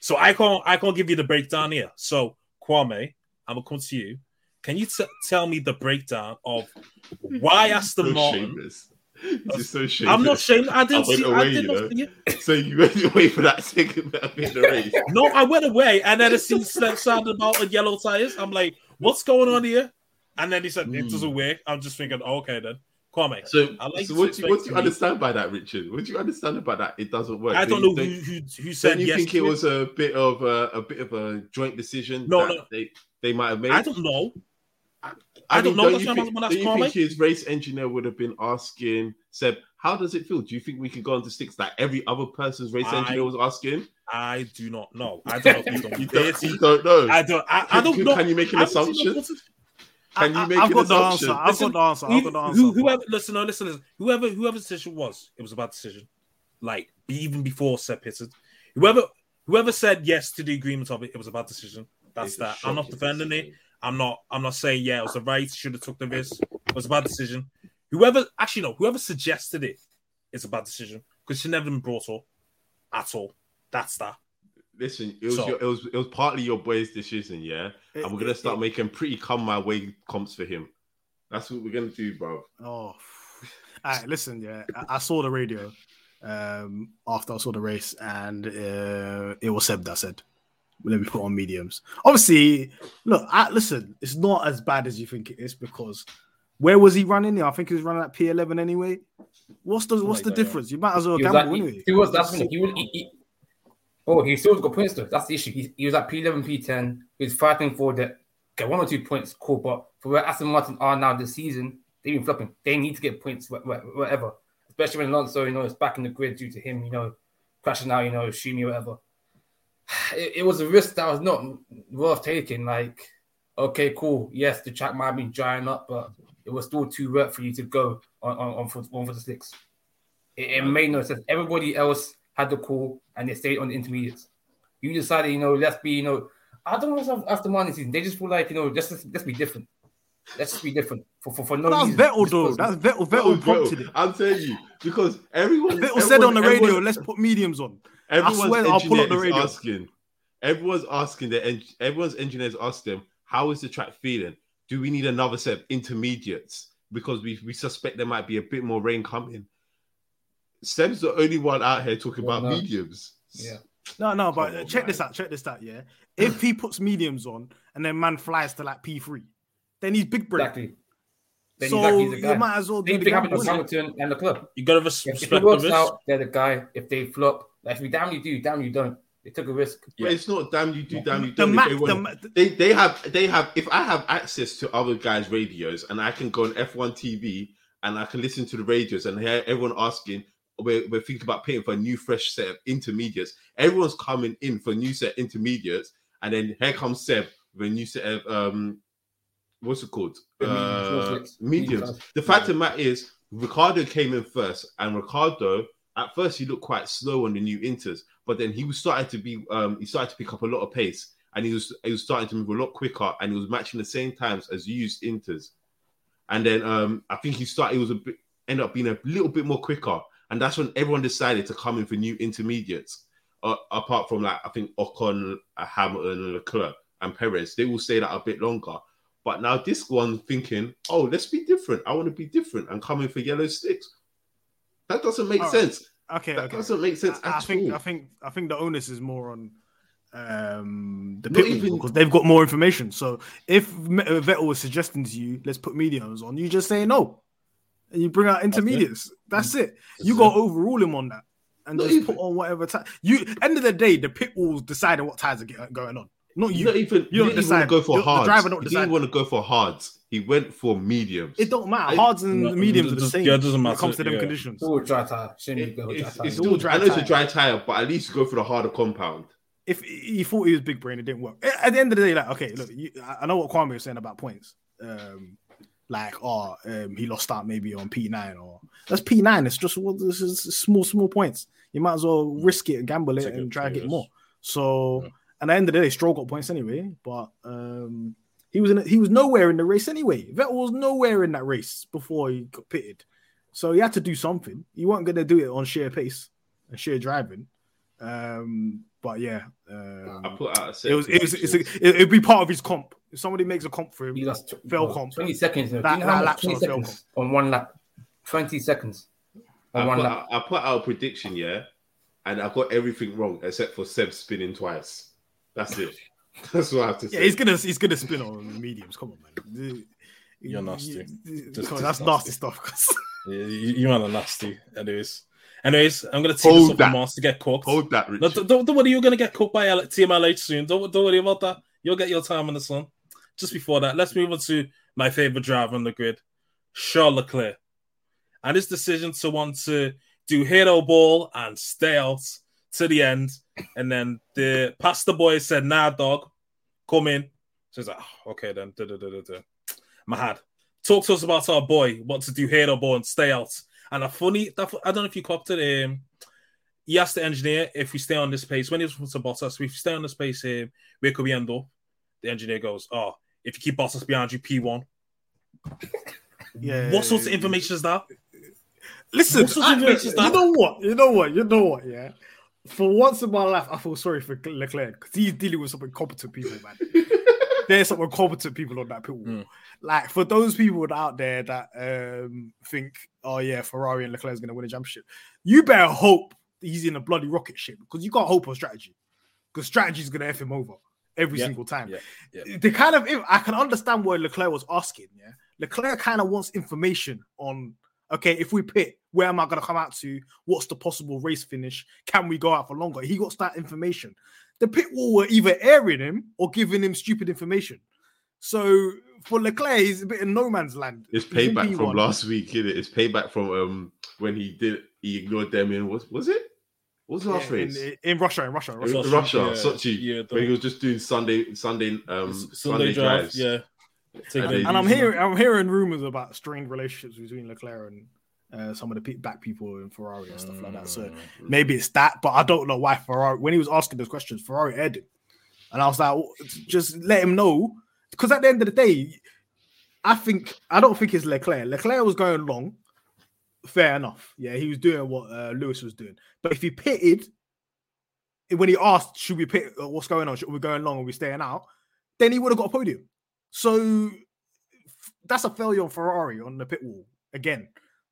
So I can't I can't give you the breakdown here. So Kwame, I'm gonna come to you. Can you t- tell me the breakdown of why [LAUGHS] Aston so Martin? shameless. This is so shameless. I'm not saying I didn't I went see. away, I did you not know. see [LAUGHS] it. So you went away for that second in the race. No, I went away and then it seemed Seb sounded about yellow tires. I'm like, what's going on here? And then he said it doesn't hmm. work. I'm just thinking, oh, okay then, Kwame. So, I like so what do you, what do you understand by that, Richard? What do you understand about that? It doesn't work. I Do don't you know think- who who, who said Don't you yes. think to it was a bit of a, a bit of a joint decision No, that no. they they might have made? I don't know. I, I don't mean, know, Don't that's you I'm think, asking- don't you think his race engineer would have been asking Seb, "How does it feel? Do you think we could go on to six like every other person's race I- engineer was asking?" I do not know. I don't know. [LAUGHS] You don't, you don't know. I don't. I, I don't can- know. can you make an I haven't seen assumption? The. Can you I, make I've an got the assumption? answer. I've Listen, got the answer. I've got the answer. who, whoever, listen, no, listen, listen. Whoever, whoever decision was, it was a bad decision. Like even before Seb pitted, whoever, whoever said yes to the agreement of it, it was a bad decision. That's It's that. I'm not shocking defending it. I'm not. I'm not saying yeah, it was the right. Should have took the risk. It was a bad decision. Whoever, actually, no, whoever suggested it, it's a bad decision because she never been brought up at all. That's that. Listen, it was So- your, it was it was partly your boy's decision, yeah. It- and we're gonna it- start it- making pretty come my way comps for him. That's what we're gonna do, bro. Oh, all right. Listen, yeah, I, I saw the radio um, after I saw the race, and uh, it was Seb that said, "Let me put on mediums." Obviously, look, I, listen, it's not as bad as you think it is because where was he running? I think he was running at P11 anyway. What's the what's like the that, yeah. difference? You might as well gamble at, anyway. he, he was that's the thing, he was he, he, oh he still got points though. That's the issue. He, he was at P11, P10. He was fighting for the get one or two points, cool. But for where Aston Martin are now this season, they've been flopping. They need to get points wh- wh- especially when Alonso, you know, is back in the grid due to him, you know, crashing out, you know, me, whatever. [SIGHS] It, it was a risk that was not worth taking. Like, okay, cool. Yes, the track might be drying up, but it was still too wet for you to go on on, on for one for the six. It, it made no sense. Everybody else had the call and they stayed on the intermediates. You decided, you know, let's be, you know, I don't know if after Monday season, they just feel like, you know, just let's, let's be different. Let's just be different for for, for no That's reason. Vettel Just though. That's Vettel. Bro, Vettel bro, prompted it. I'm telling you because everyone Vettel said on the radio, everyone- "Let's put mediums on." Everyone's swear I'll pull up the radio. asking. Everyone's asking the en- everyone's engineers ask them, "How is the track feeling? Do we need another set of intermediates because we we suspect there might be a bit more rain coming?" Seb's the only one out here talking Well, about no. mediums. Yeah. No, no, but Come on, check man. this out. Check this out. Yeah, if he puts mediums on and then man flies to like P three, then he's big break. Exactly. Then So exactly he's the guy. you might as well do Same the thing happened to innit? Hamilton and the club. You gotta res- If, if respect it the works risk. out, they're the guy. If they flop, like if you damn you do, damn you don't. They took a risk. But it's not damn you do, damn you don't. If Mac, they, the, Ma- they they have they have. If I have access to other guys' radios and I can go on F1 TV and I can listen to the radios and hear everyone asking, we're, we're thinking about paying for a new fresh set of intermediates. Everyone's coming in for a new set of intermediates, and then here comes Seb with a new set of um, what's it called? Mediums, Uh, mediums. Mediums. The fact of the matter is, Ricciardo came in first, and Ricciardo at first he looked quite slow on the new inters, but then he was starting to be um, he started to pick up a lot of pace, and he was he was starting to move a lot quicker, and he was matching the same times as used inters, and then um, I think he started he was a bit ended up being a little bit more quicker, and that's when everyone decided to come in for new intermediates. Uh, apart from like I think Ocon, uh, Hamilton, Leclerc, and Perez, they will stay that a bit longer. But now this one thinking, oh, let's be different. I want to be different and coming for yellow sticks. That doesn't make All right. sense. Okay, That okay. doesn't make sense I, I think all. I think I think the onus is more on um the people even- because they've got more information. So if uh, Vettel was suggesting to you, let's put mediums on, you just say no, and you bring out intermediates. That's it. You That's got to overrule him on that, and Not just even- put on whatever tie. You end of the day, the pit walls deciding what tires are get- going on, not you. not even you you don't didn't even want decide. go for The- the hards. driver don't he decide. didn't want to go for hards. He went for mediums. it don't matter. I- Hards and No, mediums are the same. yeah, it doesn't when it comes to them yeah. conditions. All dry tire. Shouldn't It- go with dry it's, tire. it's still, dry I know it's a dry tire, but at least go for the harder compound. if he thought he was big brain, it didn't work. At the end of the day, like, okay, look, you, I I know what Kwame was saying about points. Um, like, oh, um, he lost out maybe on P9 or that's P9. It's just well, this is small, small points. You might as well risk it and gamble it Take and it, try to get more. So, Yeah. at the end of the day, Stroll got points anyway, but um, he was in, a, he was nowhere in the race anyway. Vettel was nowhere in that race before he got pitted. So he had to do something. He wasn't going to do it on sheer pace and sheer driving. Um, but yeah, um, I put out a set it was it was it's a, it, it'd be part of his comp. If somebody makes a comp for him, He lost tw- Fail comp. 20 seconds. You know, That- Do you know how that much 20 on seconds on one lap? 20 seconds on I one put, lap. out, I put out a prediction, yeah, and I got everything wrong except for Seb spinning twice. That's it. [LAUGHS] That's what I have to say. yeah, he's gonna he's gonna spin on the mediums. Come on, man. You're nasty. Just- on, just that's nasty nasty. stuff. 'cause- [LAUGHS] Yeah, you, you man are nasty. Anyways, anyways, I'm gonna team this Hold up that. with Martz to get cooked. Hold that, No, Richard. don't, don't, don't worry, you're gonna get cooked by L- Team LH soon. Don't, don't worry about that. You'll get your time in the sun. Just before that, let's move on to my favorite driver on the grid, Charles Leclerc, and his decision to want to do hero ball and stay out to the end. And then the pastor boy said, "Nah, dog, come in." So he's like, "Oh, "Okay, then." Mahad, talk to us about our boy. Want to do hero ball and stay out. And a funny, that, I don't know if you copped it. Um, he asked the engineer if we stay on this pace. When he was to Bottas, if we stay on this pace, um, where could we end up? The engineer goes, "Oh, if you keep Bottas behind you, P one." yeah. What sort of information is that? Listen, of I- information is you know what? You know what? You know what? Yeah. For once in my life, I feel sorry for Leclerc because he's dealing with some incompetent people, man. There's some incompetent people on that pit wall. Mm. Like for those people out there that um think, oh yeah, Ferrari and Leclerc is going to win a championship, you better hope he's in a bloody rocket ship because you can't hope on strategy because strategy is going to f him over every Yeah, single time. yeah, yeah. The kind of if I can understand what Leclerc was asking. Yeah, Leclerc kind of wants information on okay, if we pit, where am I going to come out to? What's the possible race finish? Can we go out for longer? He got that information. The pit wall were either airing him or giving him stupid information. So for Leclerc, he's a bit in no man's land. It's payback from P1. last week, is it? It's payback from um when he did he ignored them in was was it? What was the last Yeah, race? in, in Russia, in Russia, in In Russia. Russia, Russia, yeah, Sochi, yeah, when he was just doing Sunday Sunday um Sunday, Sunday, drive, drives. yeah. And it they- easy, and I'm hearing I'm hearing rumors about strained relationships between Leclerc and uh, some of the pe- back people in Ferrari and stuff like that. So Mm. maybe it's that, but I don't know why Ferrari. When he was asking those questions, Ferrari aired it, and I was like, "Oh, just let him know, because at the end of the day, I think I don't think it's Leclerc. Leclerc was going long, fair enough. Yeah, he was doing what uh, Lewis was doing, but if he pitted. When he asked, "Should we pit? uh, What's going on? Should we going long? Are we staying out?" Then he would have got a podium. So that's a failure on Ferrari on the pit wall again.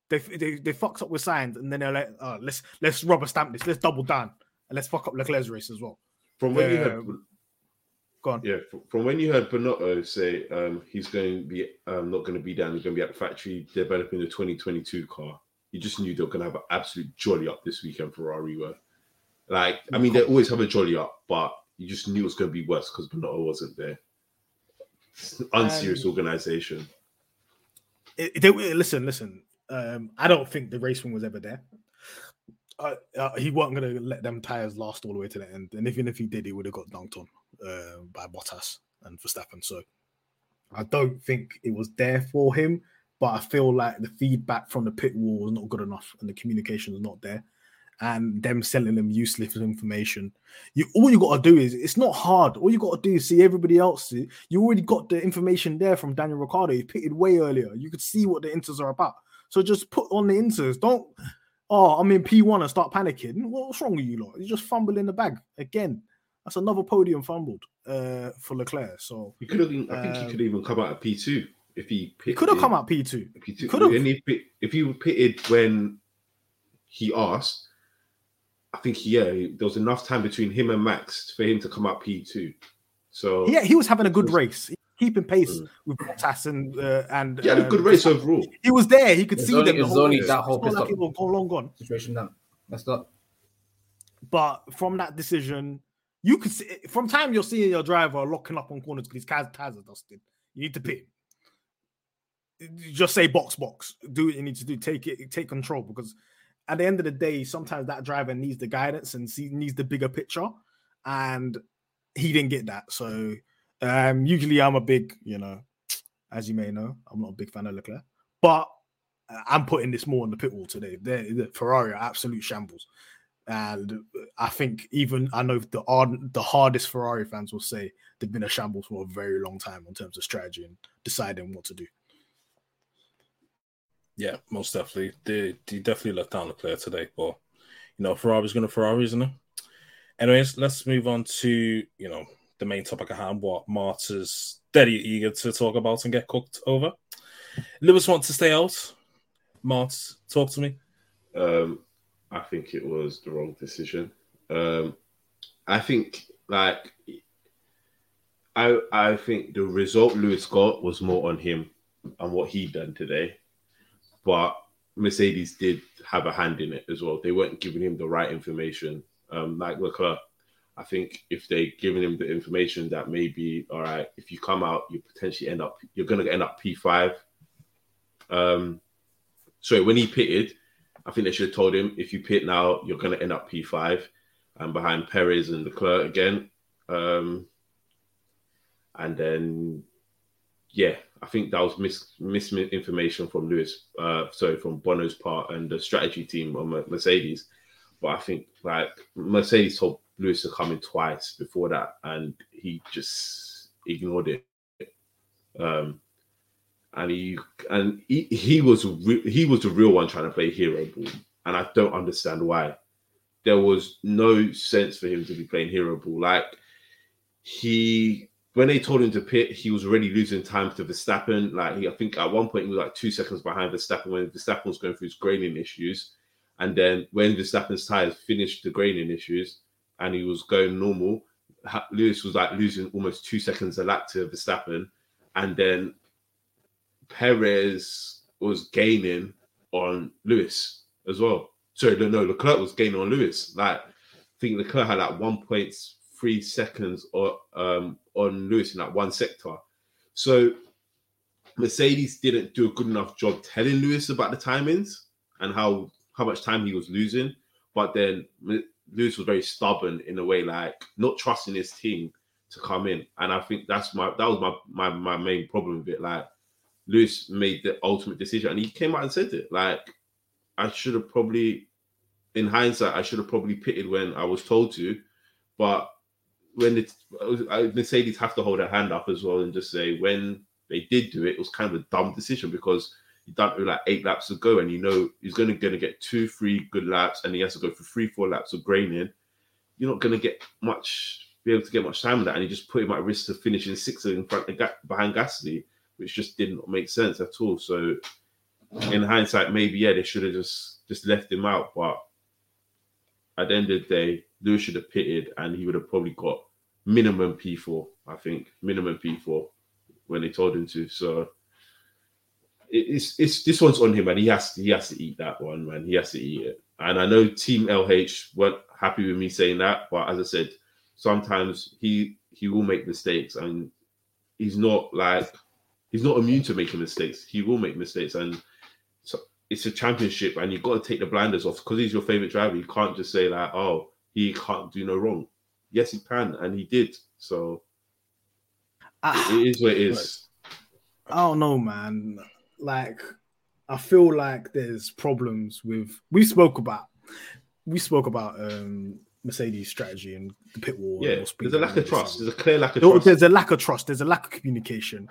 They they, they fucked up with Sainz and then they're like, oh, let's let's rubber stamp this, let's double down and let's fuck up Leclerc's race as well. From when you heard Um, Go on. yeah, from when you heard Binotto say um he's going to be um not going to be down, he's going to be at the factory developing the 2022 car. You just knew they were going to have an absolute jolly up this weekend. Ferrari were like, I mean, they always have a jolly up, but you just knew it was going to be worse because Binotto wasn't there. Unserious Um, organization. It- they- listen, listen. Um, I don't think the race win was ever there. Uh, uh, he wasn't going to let them tires last all the way to the end, and even if he did, he would have got dunked on uh, by Bottas and Verstappen. So I don't think it was there for him. But I feel like the feedback from the pit wall was not good enough, and the communication was not there. And them selling them useless information. You all you got to do is it's not hard. All you got to do is see everybody else. You already got the information there from Daniel Ricciardo. He pitted way earlier. You could see what the inters are about. So just put on the inters. Don't oh, I'm in P1 and start panicking. What's wrong with you lot? You just fumble in the bag again. That's another podium fumbled uh, for Leclerc. So He could have. I think he Um, could even come out at P two if he. he could have come out P2. If he, could've. if, if he pitted when he asked, I think yeah, there was enough time between him and Max for him to come out P two. So Yeah, he was having a good race, keeping pace Mm. with Bottas and uh, and yeah, had a um, good race overall. He was there. He could It's see only- them. the it's whole only race. that whole It's not like it was all long gone. Situation that messed up. But from that decision, you could see from time you're seeing your driver locking up on corners because his tires tires are dusted. You need to pit. You Just say box box. Do what you need to do. Take it. Take control because at the end of the day, sometimes that driver needs the guidance and see, needs the bigger picture, and he didn't get that. So um, usually I'm a big, you know, as you may know, I'm not a big fan of Leclerc, but I'm putting this more on the pit wall today. The Ferrari are absolute shambles. And I think even I know the the hardest Ferrari fans will say they've been a shambles for a very long time in terms of strategy and deciding what to do. Yeah, most definitely. They, they definitely let down the player today, but you know, Ferrari's gonna Ferrari, isn't it? Anyways, let's move on to you know the main topic at hand, what Marta's deadly eager to talk about and get cooked over. Lewis wants to stay out. Mart, talk to me. Um, I think it was the wrong decision. Um, I think like I I think the result Lewis got was more on him and what he done today, but Mercedes did have a hand in it as well. They weren't giving him the right information. Um, like Leclerc, I think if they given him the information that maybe all right, if you come out, you potentially end up you're gonna end up P five. Um, so when he pitted, I think they should have told him if you pit now, you're going to end up P5 and behind Perez and Leclerc again. Um, and then, yeah, I think that was mis- misinformation from Lewis, uh, sorry, from Bono's part and the strategy team on Mercedes. But I think like Mercedes told Lewis to come in twice before that, and he just ignored it. Um, and he and he, he was re- he was the real one trying to play hero ball, and I don't understand why. There was no sense for him to be playing hero ball. Like he, when they told him to pit, he was already losing time to Verstappen. Like he, I think at one point he was like two seconds behind Verstappen when Verstappen was going through his graining issues, and then when Verstappen's tires finished the graining issues and he was going normal, Lewis was like losing almost two seconds a lap to Verstappen, and then Perez was gaining on Lewis as well. Sorry, no, no, Leclerc was gaining on Lewis. Like, I think Leclerc had like 1.3 seconds or, um, on Lewis in that one sector. So Mercedes didn't do a good enough job telling Lewis about the timings and how how much time he was losing. But then Lewis was very stubborn in a way, like not trusting his team to come in. And I think that's my that was my my, my main problem with it. Like Lewis made the ultimate decision and he came out and said it. Like, I should have probably, in hindsight, I should have probably pitted when I was told to. But when it, Mercedes have to hold their hand up as well and just say, when they did do it, it was kind of a dumb decision because he done like eight laps to go and you know he's going to, going to get two, three good laps and he has to go for three, four laps of graining. You're not going to get much, be able to get much time with that. And you just put him at risk of finishing sixth in front of behind Gasly which just didn't make sense at all. So in hindsight, maybe yeah, they should have just just left him out. But at the end of the day, Lewis should have pitted, and he would have probably got minimum P four. I think minimum P four when they told him to. So it's it's this one's on him, and he has to he has to eat that one, man. He has to eat it. And I know Team LH weren't happy with me saying that, but as I said, sometimes he he will make mistakes, and he's not like he's not immune to making mistakes. He will make mistakes, and so it's a championship, and you've got to take the blinders off because he's your favorite driver. You can't just say like, "Oh, he can't do no wrong." Yes, he can, and he did. So I, it is what it is. I don't know, man. Like, I feel like there's problems with. We spoke about. We spoke about um Mercedes strategy and the pit wall. Yeah, there's a lack of trust. There's a clear lack of There- trust. There's a lack of trust. There's a lack of communication.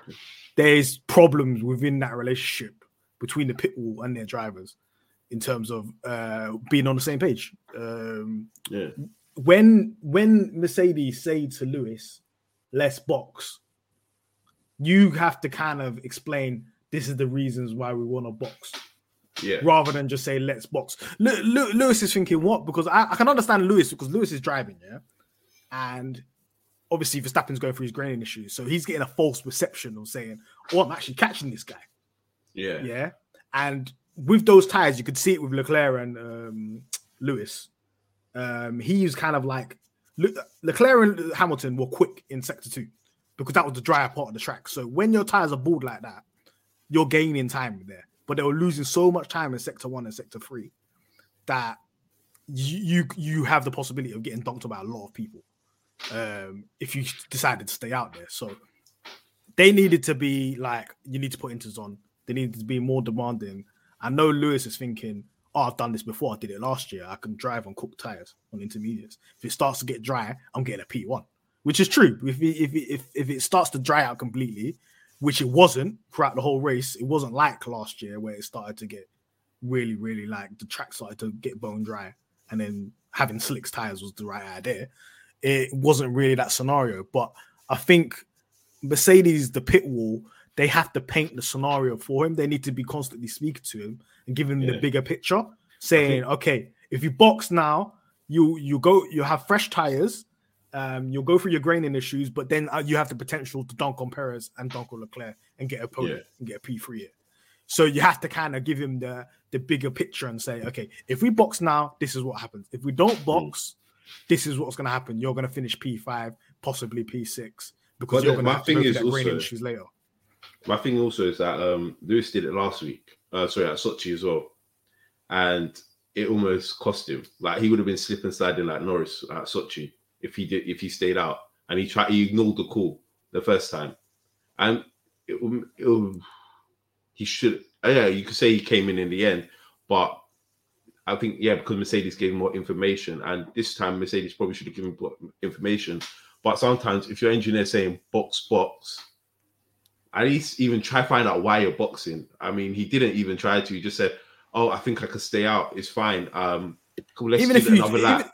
There's problems within that relationship between the pit wall and their drivers. in terms of uh, being on the same page. Um, Yeah. when when Mercedes say to Lewis, "Let's box," you have to kind of explain this is the reasons why we want to box Yeah. rather than just say let's box. Lu- Lu- Lewis is thinking what? Because I, I can understand Lewis because Lewis is driving, yeah, and obviously Verstappen's going through his graining issues, so he's getting a false perception of saying, "Oh, I'm actually catching this guy." Yeah. Yeah, and with those tires, you could see it with Leclerc and um, Lewis. Um, he was kind of like Le- Leclerc and Hamilton were quick in sector two because that was the drier part of the track. So when your tires are bald like that, you're gaining time there. But they were losing so much time in sector one and sector three that you you, have the possibility of getting dunked by a lot of people um, if you decided to stay out there. So they needed to be like, you need to put inters on. They needed to be more demanding. I know Lewis is thinking, oh, I've done this before. I did it last year. I can drive on cooked tires on intermediates. If it starts to get dry, I'm getting a P1, which is true. If if if, if it starts to dry out completely, which it wasn't throughout the whole race, it wasn't like last year where it started to get really, really like the track started to get bone dry and then having slicks tires was the right idea. It wasn't really that scenario, but I think Mercedes, the pit wall, they have to paint the scenario for him. They need to be constantly speaking to him and giving him the bigger picture, saying, okay, if you box now, you you go, you have fresh tires, um, you'll go through your graining issues, but then uh, you have the potential to dunk on Perez and dunk on Leclerc and get a podium Yeah. and get a P3 here. So you have to kind of give him the the bigger picture and say, okay, if we box now, this is what happens. If we don't box, this is what's going to happen. You're going to finish P5, possibly P6, because But you're going to my have to thing go through is that graining also- issues later. My thing also is that um Lewis did it last week. Uh sorry, at Sochi as well. And it almost cost him. Like he would have been slipping sliding like Norris at Sochi if he did if he stayed out. And he tried he ignored the call the first time. And it, it, he should uh, yeah, you could say he came in in the end, but I think yeah, because Mercedes gave him more information, and this time Mercedes probably should have given more information. But sometimes if your engineer saying box box, at least even try find out why you're boxing. I mean, he didn't even try to. He just said, "Oh, I think I could stay out. It's fine. Um, cool, Even if you, another even, lap."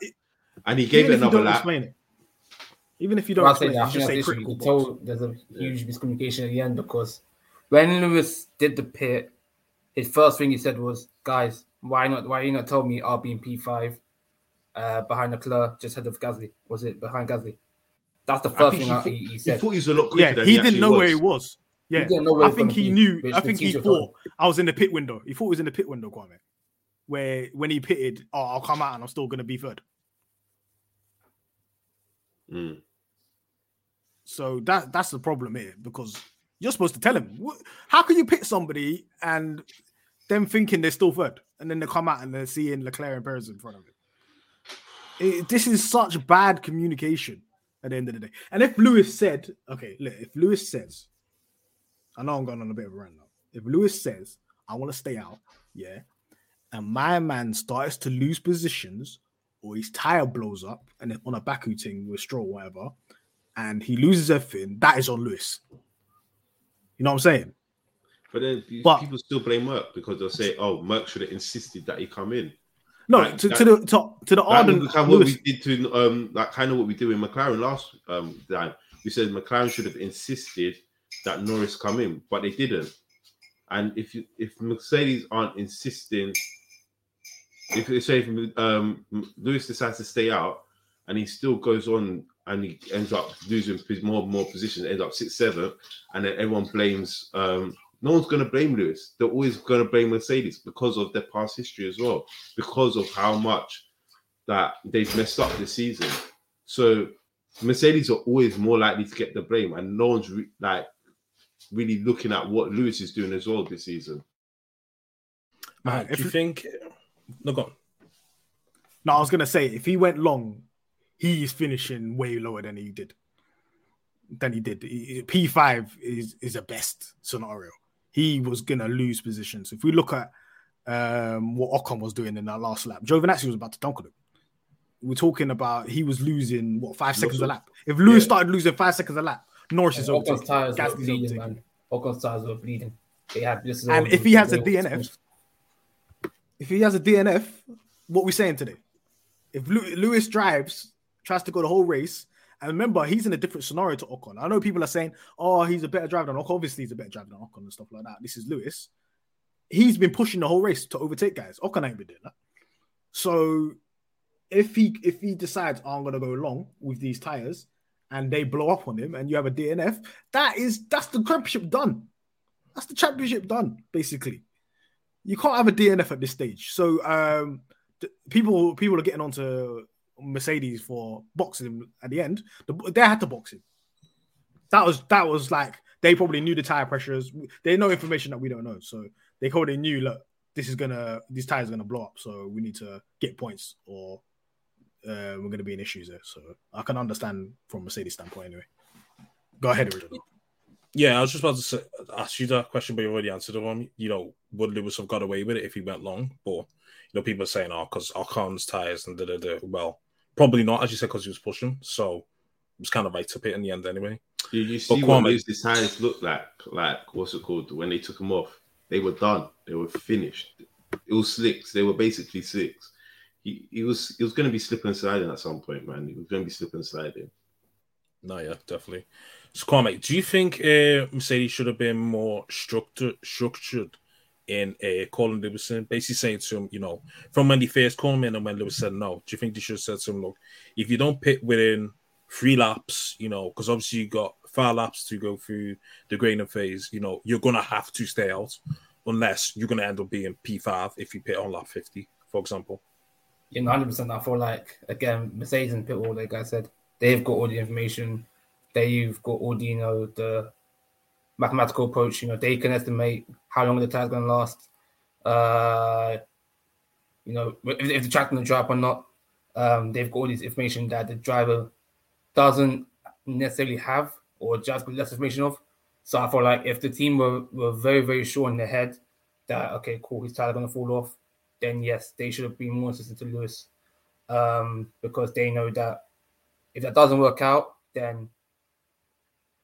And he gave even it if you another don't lap. explain it, even if you don't Well, I say explain that, it, I you just say critical You box. told there's a huge miscommunication at the end because when Lewis did the pit, his first thing he said was, "Guys, why not? Why you not tell me I'll be in P5 uh, behind Leclerc, just ahead of Gasly? Was it behind Gasly? That's the first think thing he, I, thought, he, he he said. thought he was a lot quicker Yeah, than he he, didn't know was. where he was. Yeah, didn't know where I think he be, knew. I think he thought told I was in the pit window. He thought he was in the pit window, Kwame, where when he pitted, oh, I'll come out and I'm still going to be third. Mm. So that that's the problem here because you're supposed to tell him. How can you pick somebody and them thinking they're still third, and then they come out and they're seeing Leclerc and Perez in front of? It- this is such bad communication at the end of the day. And if Lewis said, okay, look, if Lewis says, I know I'm going on a bit of a rant now. If Lewis says, I want to stay out, yeah, and my man starts to lose positions or his tire blows up and on a Baku thing with Stroll, whatever, and he loses everything, that is on Lewis. You know what I'm saying? But then But- people still blame Merc because they'll say, "Oh, Merc should have insisted that he come in." No, Like, to, that- to the to, to the Arden kind of what we did to um, like kind of what we did with McLaren last um time. We said McLaren should have insisted that Norris come in, but they didn't. And if you if Mercedes aren't insisting, if they say if, um Lewis decides to stay out and he still goes on and he ends up losing his more and more positions, ends up six seven, and then everyone blames um no one's going to blame Lewis. They're always going to blame Mercedes because of their past history as well, because of how much that they've messed up this season. So Mercedes are always more likely to get the blame, and no one's re- like really looking at what Lewis is doing as well this season. Man, if do you think? No, go on. No, I was gonna say if he went long, he's finishing way lower than he did. Than he did. P five is is a best scenario. He was gonna lose positions. If we look at um, what Ocon was doing in that last lap, Giovinazzi was about to dunk on him. We're talking about he was losing what five seconds a lap. If Lewis Yeah. started losing five seconds a lap, Norris is Ocon's overtaking. tires were Gasly's bleeding, man. Ocon's tires were bleeding. They had this. is And if he has a they- DNF, if he has a DNF, what we saying today? If Lewis drives, tries to go the whole race, and remember, he's in a different scenario to Ocon. I know people are saying, "Oh, he's a better driver than Ocon." Obviously, he's a better driver than Ocon and stuff like that. This is Lewis. He's been pushing the whole race to overtake guys. Ocon ain't been doing that. So, if he if he decides oh, I'm gonna go long with these tires, and they blow up on him, and you have a DNF, that is that's the championship done. That's the championship done, basically. You can't have a DNF at this stage. So, um, people people are getting onto Mercedes for boxing at the end. They had to box him. That was that was like they probably knew the tire pressures. They know information that we don't know, so they probably knew look, this is gonna these tires are gonna blow up, so we need to get points or uh, we're gonna be in issues there. So I can understand from Mercedes standpoint anyway. Go ahead, original. Yeah, I was just about to say, ask you that question, but you already answered it one. You know, would Lewis have got away with it if he went long? But you know, people are saying, "Oh, because Ocon's tires and da da da." Well, Probably not, as you said, because he was pushing. So it was kind of right to pit in the end anyway. You, you see what Kwame, these tires look like? Like what's it called? When they took them off, they were done. They were finished. It was slicks. They were basically slicks. He, he was he was going to be slipping sliding at some point, man. He was going to be slipping sliding. No, yeah, definitely. So, do you think uh, Mercedes should have been more structured structured in uh, Colin Lewison, basically saying to him, you know, from when he first called him and when Lewis said no, do you think they should have said to him, look, if you don't pit within three laps, you know, because obviously you got five laps to go through the graining phase, you know, you're gonna have to stay out unless you're gonna end up being P5 if you pit on lap 50, for example. Yeah, 100 percent I feel like again, Mercedes and pit wall, like I said, they've got all the information, they've got all the you know the mathematical approach. You know, they can estimate how long the tire's going to last. Uh, you know, if, if the track's going to drop or not. Um, they've got all this information that the driver doesn't necessarily have or just less information of. So I feel like if the team were, were very, very sure in their head that, okay, cool, his tire going to fall off, then yes, they should have been more insistent to Lewis um, because they know that if that doesn't work out, then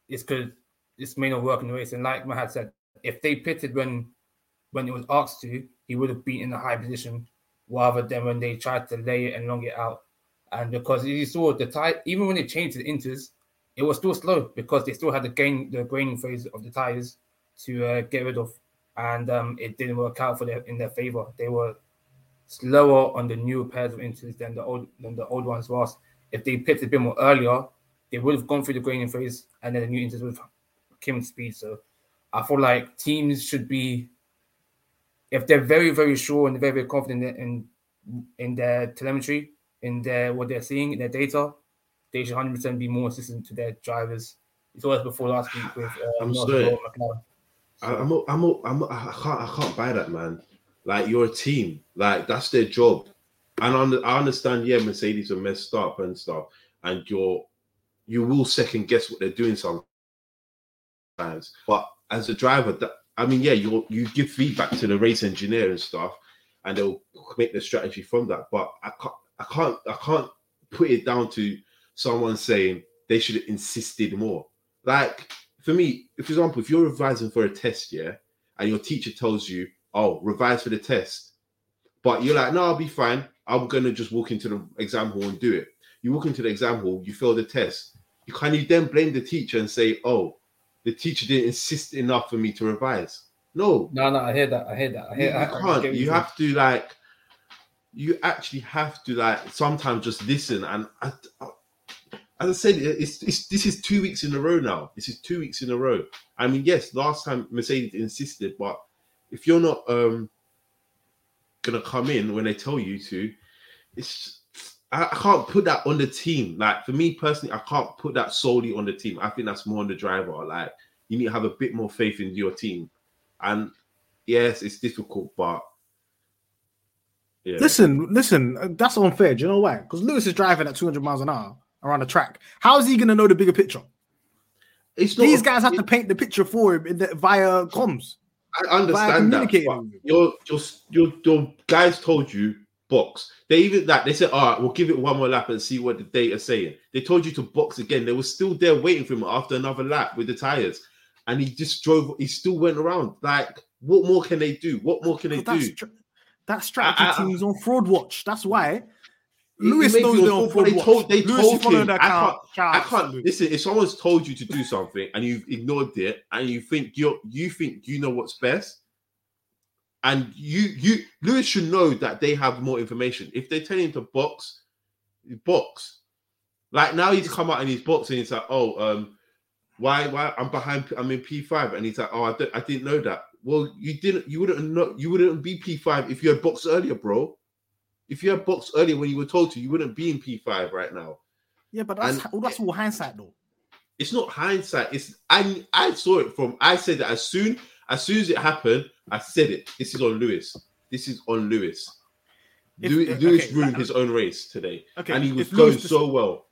it's because this may not work in the race. And like Mahad said, if they pitted when when it was asked to, he would have been in a high position rather than when they tried to lay it and long it out. And because you saw the tire, even when they changed to the inters, it was still slow because they still had the gain the graining phase of the tires to uh, get rid of, and um, it didn't work out for them in their favor. They were slower on the new pairs of inters than the old than the old ones was. If they pitted a bit more earlier, they would have gone through the graining phase, and then the new inters would have came speed. So I feel like teams should be, if they're very, very sure and very, very confident in in their telemetry, in their what they're seeing in their data, they should 100 percent be more assistant to their drivers. It's always before last week with. Uh, I'm sorry. I'm, a, I'm, I'm I can't I can't buy that man. Like you're a team. Like that's their job. And I understand, yeah, Mercedes are messed up and stuff, and you're you will second guess what they're doing sometimes. But as a driver, that I mean, yeah, you you give feedback to the race engineer and stuff, and they'll make the strategy from that. But I can't, I can't, I can't put it down to someone saying they should have insisted more. Like for me, for example, if you're revising for a test, yeah, and your teacher tells you, "Oh, revise for the test," but you're like, "No, I'll be fine. I'm gonna just walk into the exam hall and do it." You walk into the exam hall, you fail the test. You can you then blame the teacher and say, "Oh, the teacher didn't insist enough for me to revise. No, no, no. I hear that. I hear that. I hear. You, I, can't. I you have to like. You actually have to like sometimes just listen. And I, I, as I said, it's, it's this is two weeks in a row now. This is two weeks in a row. I mean, yes, last time Mercedes insisted, but if you're not um gonna come in when they tell you to, it's I, I, can't put that on the team. Like for me personally, I can't put that solely on the team. I think that's more on the driver. Like you need to have a bit more faith in your team. And yes, it's difficult, but yeah. Listen, listen, that's unfair. Do you know why? Because Lewis is driving at 200 miles an hour around the track. How is he going to know the bigger picture? These guys have to paint the picture for him the, via comms. I understand that. Your, your your your guys told you box. They even that they said, all right, we'll give it one more lap and see what the data's saying. They told you to box again. They were still there waiting for him after another lap with the tires. And he just drove, he still went around. Like, what more can they do? What more can they do? Tr- That strategy I- I- team is on fraud watch. That's why. Lewis knows they're on fraud, they watch. told they Lewis, told him. I can't. I can't listen. If someone's told you to do something and you've ignored it, and you think you you think you know what's best, and you you Lewis should know that they have more information. If they tell him to box, box. Like now he's come out and he's boxing. He's like, oh, um, why why I'm behind? I'm in P five, and he's like, oh, I, don't, I didn't know that. Well, you didn't. You wouldn't know. You wouldn't be P five if you had boxed earlier, bro. If you had boxed earlier when you were told to, you wouldn't be in P five right now. Yeah, but that's And- all. That's all hindsight, though. It's not hindsight. It's I I saw it from I said that as soon as soon as it happened, I said it. This is on Lewis. This is on Lewis. If- Lewis, if- Lewis okay, ruined like- his own race today, Okay, and he was going so well.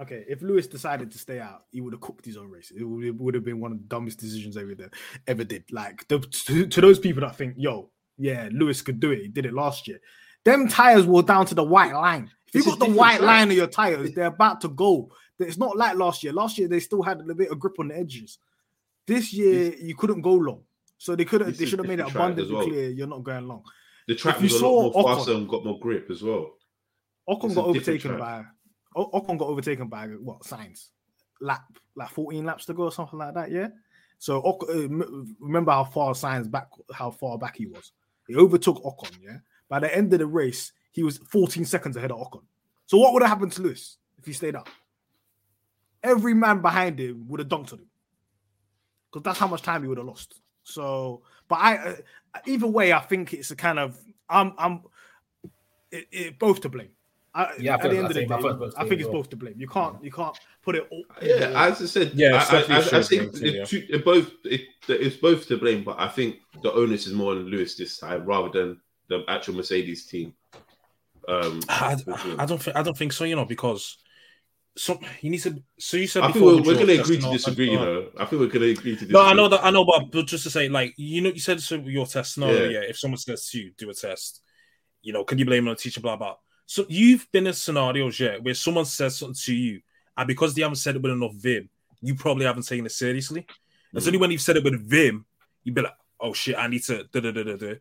Okay, if Lewis decided to stay out, he would have cooked his own race. It would, it would have been one of the dumbest decisions ever did. Ever did. Like the, to, to those people that think, "Yo, yeah, Lewis could do it. He did it last year." Them tires were down to the white line. If you got the white track. line of your tires, they're about to go. It's not like last year. Last year they still had a bit of grip on the edges. This year you couldn't go long, so they couldn't. They should have made it different track as abundantly well. clear. You're not going long. The track If you was a lot more Ocon- faster and got more grip as well. Ocon It's got overtaken by Ocon got overtaken by what Sainz lap like 14 laps to go or something like that. Yeah. So Oc- uh, remember how far Sainz back how far back he was. He overtook Ocon. Yeah. By the end of the race, he was 14 seconds ahead of Ocon. So what would have happened to Lewis if he stayed up? Every man behind him would have dunked on him because that's how much time he would have lost. So, but I uh, either way, I think it's a kind of I'm I'm it, it, both to blame. I, Yeah, at feel the the end of the same. I day, I think it's well. both to blame. You can't you can't put it all. Yeah, as I said, Yeah, I, I, I, I think blame too, it's, two- it both it, it's both to blame, but I think the onus is more on Lewis this time rather than the actual Mercedes team. Um, I. I don't think I don't think so. You know because so you need to. So you said I think we're, we're going to agree to disagree. You know, I think we're going to agree to disagree. No, I know that I know, but, but just to say, like you know, you said so your test No, Yeah. Yeah. if someone says to you, do a test, you know, can you blame on the teacher? Blah blah. So you've been in scenarios, yeah, where someone says something to you, and because they haven't said it with enough vim, you probably haven't taken it seriously. It's Mm. only when you've said it with vim, you'd be like, oh shit, I need to da da da da da.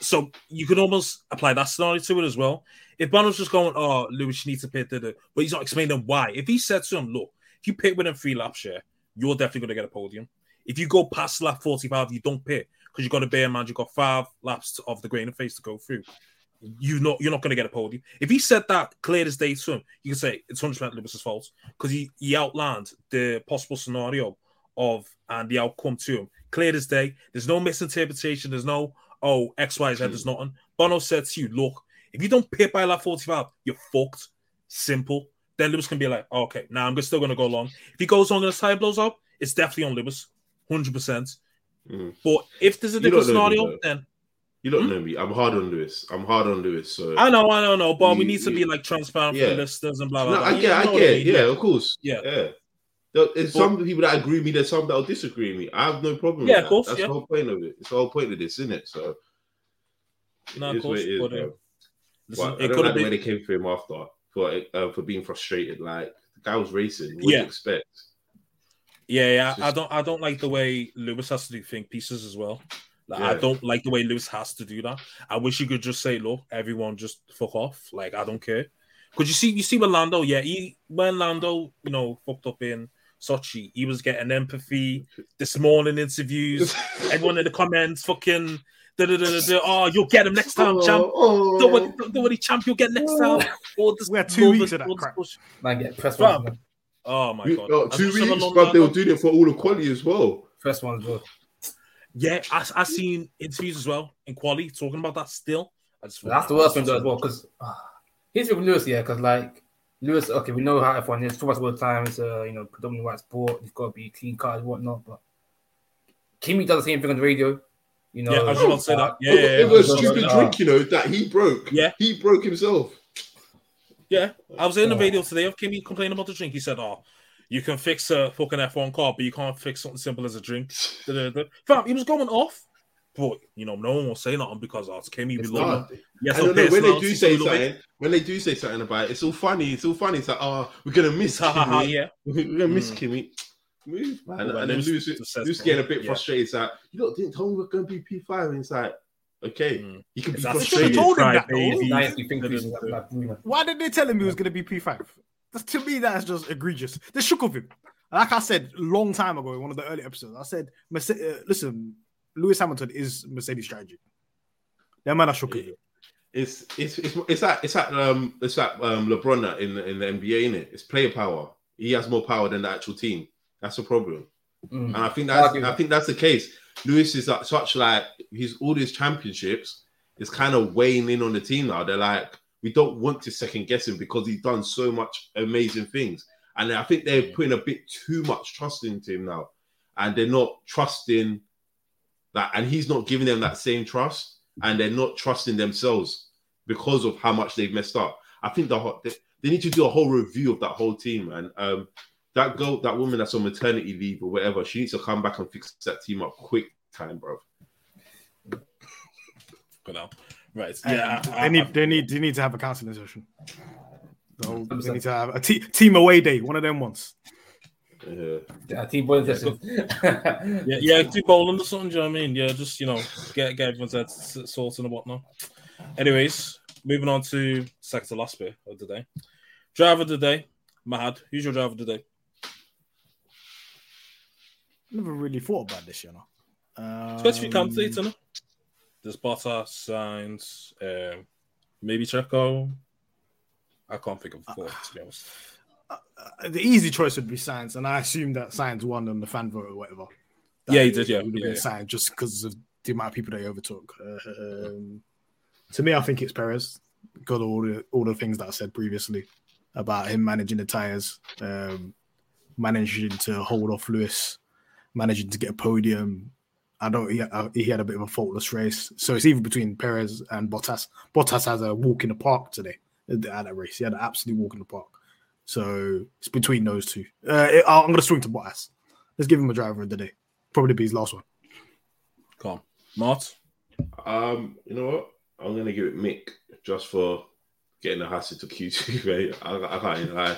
So you could almost apply that scenario to it as well. If Bono's just going, oh, Lewis, you need to pit, but he's not explaining why. If he said to him, look, if you pit within three laps, yeah, you're definitely going to get a podium. If you go past lap 45, you don't pit because you've got to bear in mind you've got five laps of the grain of face to go through. You not you're not going to get a podium. If he said that clear as day to him, you can say it's 100 percent Lewis's fault because he he outlined the possible scenario of and the outcome to him clear as day. There's no misinterpretation. There's no oh X Y Z. There's nothing. Bono said to you, look, if you don't pit by lap 45, you're fucked. Simple. Then Lewis can be like, oh, okay, now I'm still going to go long. If he goes long and his tire blows up, it's definitely on Lewis, hundred percent. Mm. But if there's a different know me, scenario, then You don't know me. I'm hard on Lewis. I'm hard on Lewis. So I know, I don't know, but we need to be like transparent Yeah. for the listeners and blah blah. no, blah. I You get, I know what get, mean? yeah, of course, Yeah. yeah. There- There's But- some people that agree with me. There's some that'll disagree with me. I have no problem. Yeah, with of course, That. That's yeah. the whole point of it. It's the whole point of this, isn't it? So No, it of course, it is, but, uh. Listen, But I it don't like the way they came for him after for uh, for being frustrated. Like the guy was racing. What do Yeah. you expect? Yeah, yeah. It's I don't. I don't like the way Lewis has to do think pieces as well. Like, I don't like the way Lewis has to do that. I wish you could just say, "Look, everyone, just fuck off." Like I don't care. Because you see, you see with Lando, yeah, he when Lando, you know, fucked up in Sochi, he was getting empathy. This morning interviews, [LAUGHS] everyone in the comments, fucking, da, da, da, da, da, oh, you'll get him next oh, time, champ. Oh, Don't worry, don't worry, champ, you'll get next time. [LAUGHS] All this, We had two all weeks this- of that crap. bullshit. Man, get press Fam. one, Oh my We- god, oh, two much as I weeks, but they were Lando- doing it for all the quality as well. press one as well. Yeah, I I seen interviews as well in quality talking about that still. I just That's the worst thing though as well because here's ah, with Lewis, yeah, because like Lewis, okay, we know how everyone is. Football's all the time. It's a you know predominantly white sport. You've got to be clean cut and whatnot. But Kimi does the same thing on the radio. You know, Yeah, I was about to say that. Yeah, it, yeah, it was a stupid Uh, drink, you know, that he broke. Yeah. he broke himself. Yeah, I was in the Yeah. video today of Kimi complaining about the drink. He said, "Oh, you can fix a fucking F1 car, but you can't fix something simple as a drink." [LAUGHS] Fam, he was going off, but you know, no one will say nothing because oh, it's Kimi. We It's love not. Yes, I don't know when they do say something. When they do say something about it, it's all funny. It's all funny. It's like, oh, we're gonna miss Ha ha ha! Kimi. Yeah, We're gonna miss Mm. Kimi. Move, man. Well, and then Lewis Lewis, just says Lewis so. getting a bit Yeah. frustrated. It's like, you lot didn't tell me we're gonna be P five. And it's like, Okay, Mm. he can be That's They should've frustrated. told him Cry that, though. baby. Nice, you think Da- he's da- like, da- like Bruno. Why did they tell him he was going to be P5? That's, to me, that's just egregious. They shook of him. Like I said a long time ago in one of the early episodes, I said, uh, listen, Lewis Hamilton is Mercedes strategy. That man are shook of. It's it's it's it's that it's that um it's that um LeBron in the, in the NBA in it. It's player power. He has more power than the actual team. That's the problem. Mm. And I think that's Argue. I think that's the case. Lewis is like such like he's all these championships is kind of weighing in on the team now. They're like, we don't want to second guess him because he's done so much amazing things. And I think they're putting a bit too much trust into him now. And they're not trusting that, and he's not giving them that same trust, and they're not trusting themselves because of how much they've messed up. I think the whole, they, they need to do a whole review of that whole team, and um, that girl, that woman that's on maternity leave or whatever, she needs to come back and fix that team up quick time, bro. Good now. Right. And Yeah. I- they I- need, they need, they need to have a counseling session. The whole- they need to have a te- team away day, one of them ones. Yeah. Yeah, team bowling session. [LAUGHS] yeah, yeah, do bowling or something. Do you know what I mean? Yeah, just you know, get get everyone's head s- sorted and whatnot. Anyways, moving on to second to last bit of the day. Driver of the day, Mahad. Who's your driver of the day? Never really thought about this, you know. Um, Especially candidates, isn't it? There's Bottas, Sainz, um, maybe Checo. I can't think of four, to be honest. Uh, the easy choice would be Sainz, and I assume that Sainz won on the fan vote or whatever. That Yeah, he did, yeah, would have yeah, been yeah. Sainz just because of the amount of people they overtook. Um, to me, I think it's Perez. Got all the all the things that I said previously about him managing the tires, um, managing to hold off Lewis, managing to get a podium. I don't. He, uh, he had a bit of a faultless race, so it's either between Perez and Bottas. Bottas has a walk in the park today at that race. He had an absolute walk in the park. So it's between those two. Uh, I'm going to swing to Bottas. Let's give him a driver of the day. Probably be his last one. Come on. Mart? Um, you know what? I'm gonna give it Mick just for getting the hassle to Q2, [LAUGHS] mate. I, I can't even lie.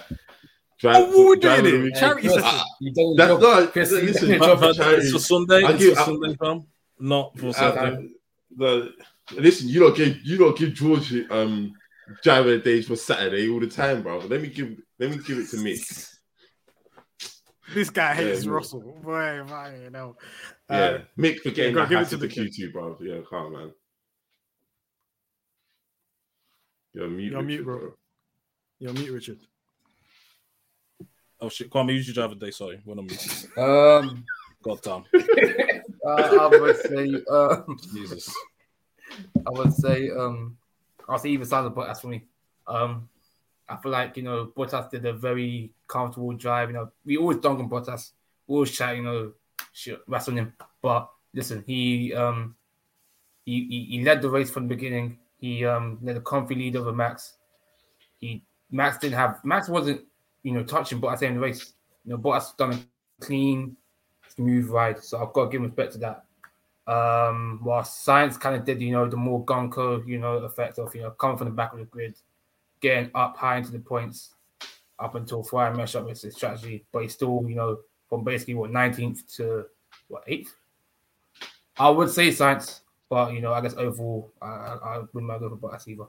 Drive, what we drive doing it? week- Charity Chris, session. you That's job. not- Chris, listen, done job. but- But Charity. it's for Sunday. I It's give- for I- Sunday, fam. Not for Saturday. the, listen, you don't give you don't give George um driver days for Saturday all the time, bro. Let me give let me give it to Mick. [LAUGHS] This guy hates Yeah, Russell. Boy, man, you know. Yeah, Uh, Mick for getting go that give it to to the Q2, bro. Yeah, come on, man. You're mute, You're mute, Richard, bro. You're mute, Richard. Oh shit, Kwame, use your driver day. Sorry, when I'm Um, God damn. [LAUGHS] uh, I would say, um, Jesus. I would say, um, I'll say either side of the Sandra Bottas for me. Um, I feel like you know Bottas did a very comfortable drive. You know, we always dunk on Bottas, we always chat, you know, shit, on him. But listen, he um, he, he he led the race from the beginning. He um led a comfy lead over Max. He Max didn't have Max wasn't you know touching Bottas in the race. You know, Bottas done a clean, smooth ride. So I've got to give respect to that. Um, while Sainz kind of did, you know, the more gunko, you know, effect of, you know, coming from the back of the grid, getting up high into the points, up until Fire mesh up with his strategy, but he's still, you know, from basically what 19th to what 8th. I would say Sainz, but you know, I guess overall, I, I, I wouldn't mind going for Bottas either.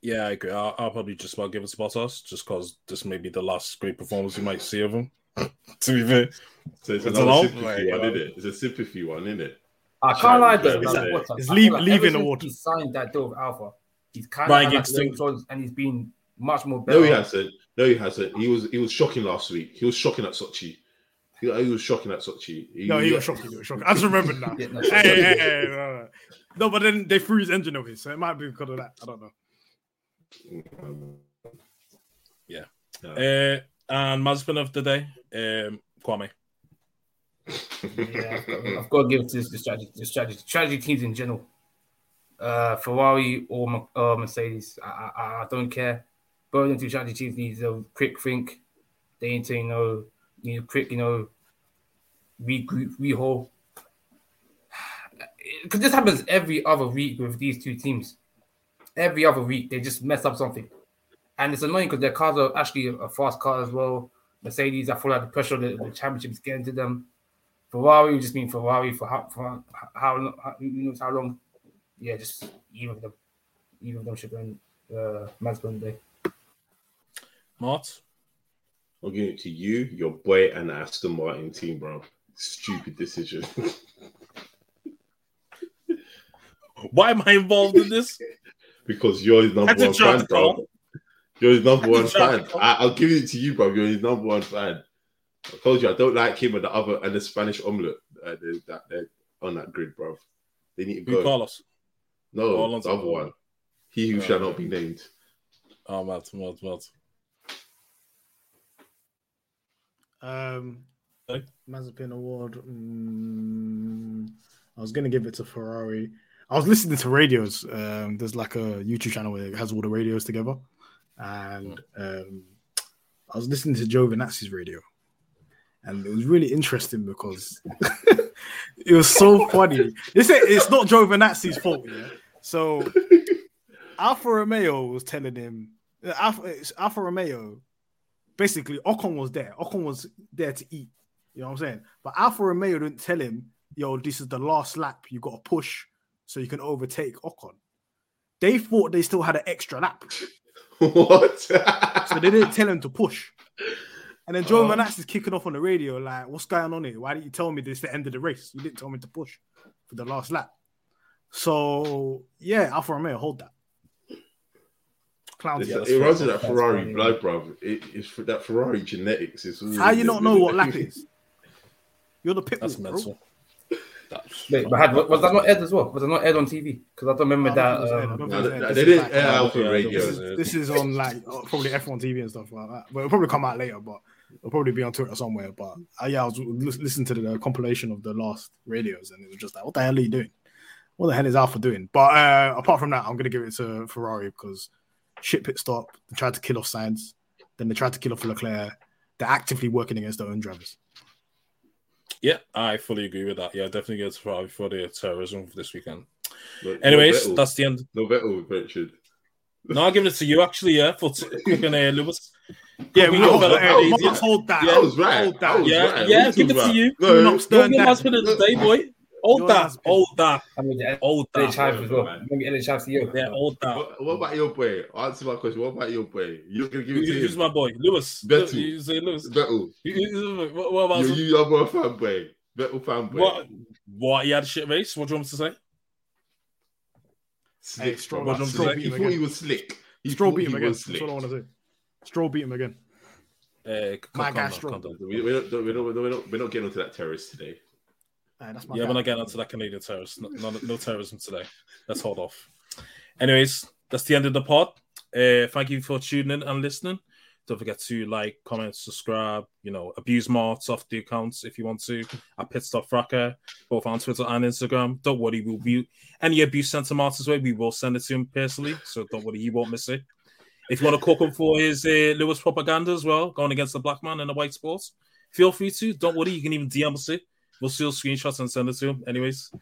Yeah, I agree. I'll, I'll probably just about give it to Bottas, just because this may be the last great performance you might see of him. [LAUGHS] to be fair, So it's It's another a long sympathy way, one, isn't it? It's a sympathy one, isn't it? I can't lie though, Brown, like, isn't it? Bottas, It's leave- like leaving the water. He signed that deal with Alfa. He's kind Ryan of like Gibson. low and he's been much more better. No, he hasn't. No, he hasn't. He was he was shocking last week. He was shocking at Sochi. He, he was shocking at Sochi. He, No, he was shocking. He was shocking. I just remembered now. [LAUGHS] Yeah, no, hey, hey, hey, hey, no, no. no, but then they threw his engine over, so it might be because of that. I don't know. Yeah. Yeah. uh, and Mazepin of the day, um, Kwame. Yeah, I've got, I've got to give it to the strategy, the strategy, strategy teams in general. Uh, Ferrari or uh, Mercedes, I, I, I don't care. Both them two strategy teams need a quick think. They need to, you know, need a quick, you know, regroup, rehaul. [SIGHS] Because this happens every other week with these two teams. Every other week, they just mess up something. And it's annoying because their cars are actually a fast car as well. Mercedes, I feel like the pressure of the, the championship is getting to them. Ferrari just mean Ferrari for how for how, how, how how long. Yeah, just either of them, either of them should be in uh, Mazda day. Mart. I'll give it to you, your boy, and Aston Martin team, bro. Stupid decision. [LAUGHS] Why am I involved in this? [LAUGHS] because you're his number That's a one joke, fan, bro. Carl. You're his number one That's a fan. I, I'll give it to you, bro. You're his number one fan. I told you I don't like him and the other and the Spanish omelette uh, that they're on that grid, bro. They need to Who go. Carlos? No, the other one. He who Oh, shall not be named. Oh, mad, mad, mad. Um, Hey? Mazepin Award. Mm, I was gonna give it to Ferrari. I was listening to radios. Um, there's like a YouTube channel where it has all the radios together, and um, I was listening to Giovinazzi's radio, and it was really interesting because [LAUGHS] it was so funny. This ain't- it's not Giovinazzi's fault, yeah. So [LAUGHS] Alfa Romeo was telling him uh, Alfa, Alfa Romeo basically Ocon was there. Ocon was there to eat. You know what I'm saying? But Alfa Romeo didn't tell him, yo, this is the last lap. You got to push so you can overtake Ocon. They thought they still had an extra lap. [LAUGHS] what? So they didn't tell him to push. And then Joe Oh. Manasseh is kicking off on the radio, like, what's going on here? Why didn't you tell me this is the end of the race? You didn't tell me to push for the last lap. So yeah, Alfa Romeo, hold that. Clowns. Yeah, it runs in that Ferrari funny. blood, bro. It, it's for that Ferrari genetics. It's How you not know what [LAUGHS] lap is? You're the pit That's bull, bro. mental. That's Wait, but had, was that not aired as well? Was that not aired on TV? Because I don't remember I that. don't think it was aired. I Um, don't No, they, was aired. they This is didn't like, uh, Alfa Radio. This is, this is on like uh, probably F1 TV and stuff like that. But it'll probably come out later. But it'll probably be on Twitter somewhere. But uh, yeah, I was lis- listening to the compilation of the last radios, and it was just like, what the hell are you doing? What the hell is Alfa doing? But uh, apart from that, I'm gonna give it to Ferrari because shit pit stop. They tried to kill off Sainz, then they tried to kill off Leclerc. They're actively working against their own drivers. yeah, I fully agree with that. Yeah, definitely go to Ferrari for the terrorism for this weekend. No- no Anyways, Vettel. that's the end. no Vettel, Richard. No, I'll give it to you actually. Yeah, for t- [LAUGHS] fucking uh, Lewis. Yeah, we we got got Vettel hey, hold that. I was right. Hold I that. was Yeah, right. yeah, What give it you to talking you. about? No, Not You're stern the down. last minute of the day, boy. Hold You're that. last- Hold that. I mean, the Hold LA that. As well. man. Maybe LA Chives to you. Yeah, hold that. What, what about your boy? Answer my question. What about your boy? You're gonna give Who- it to Who's him? my boy? Lewis. Vettel. You say Lewis. Vettel. You- you- What what about You, you are a fanboy. Vettel fanboy. what? What? He had a shit race. What do you want me to say? Slick, Hey, Stroll- bro. Stroll Slick. beat He him thought he was slick. He Stroll thought beat him again. was That's what I want to say. Stroll beat him again. Uh, My calm guy down, Stroll. down. We, we're, not, we're, not, we're, not, we're not getting onto that terrorist today. That's my Yeah, guy. we're not getting onto that Canadian terrorist. No, no, no terrorism today. Let's hold off. Anyways, that's the end of the pod. Uh, thank you for tuning in and listening. Don't forget to like, comment, subscribe. You know, abuse Martz off the accounts if you want to. At Pitstop Fracas, both on Twitter and Instagram. Don't worry, we'll be any abuse sent to Martin's way. We will send it to him personally, so don't worry, he won't miss it. If you want to cook him for his uh, Lewis propaganda as well, going against the black man in the white sports, feel free to. Don't worry, you can even DM us it. We'll steal screenshots and send it to him. Anyways,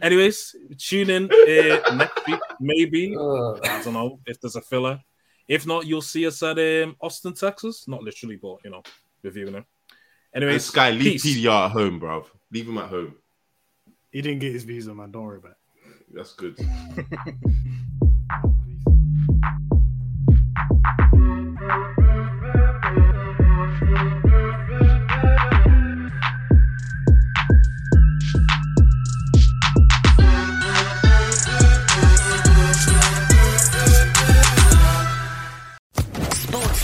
anyways, tune in uh, next week. Maybe [LAUGHS] Uh, I don't know if there's a filler. If not, you'll see us at um, Austin, Texas. Not literally, but you know, reviewing it. And Anyways, Sky, leave peace. PDR at home, bruv. Leave him at home. He didn't get his visa, man. Don't worry about it. That's good. [LAUGHS]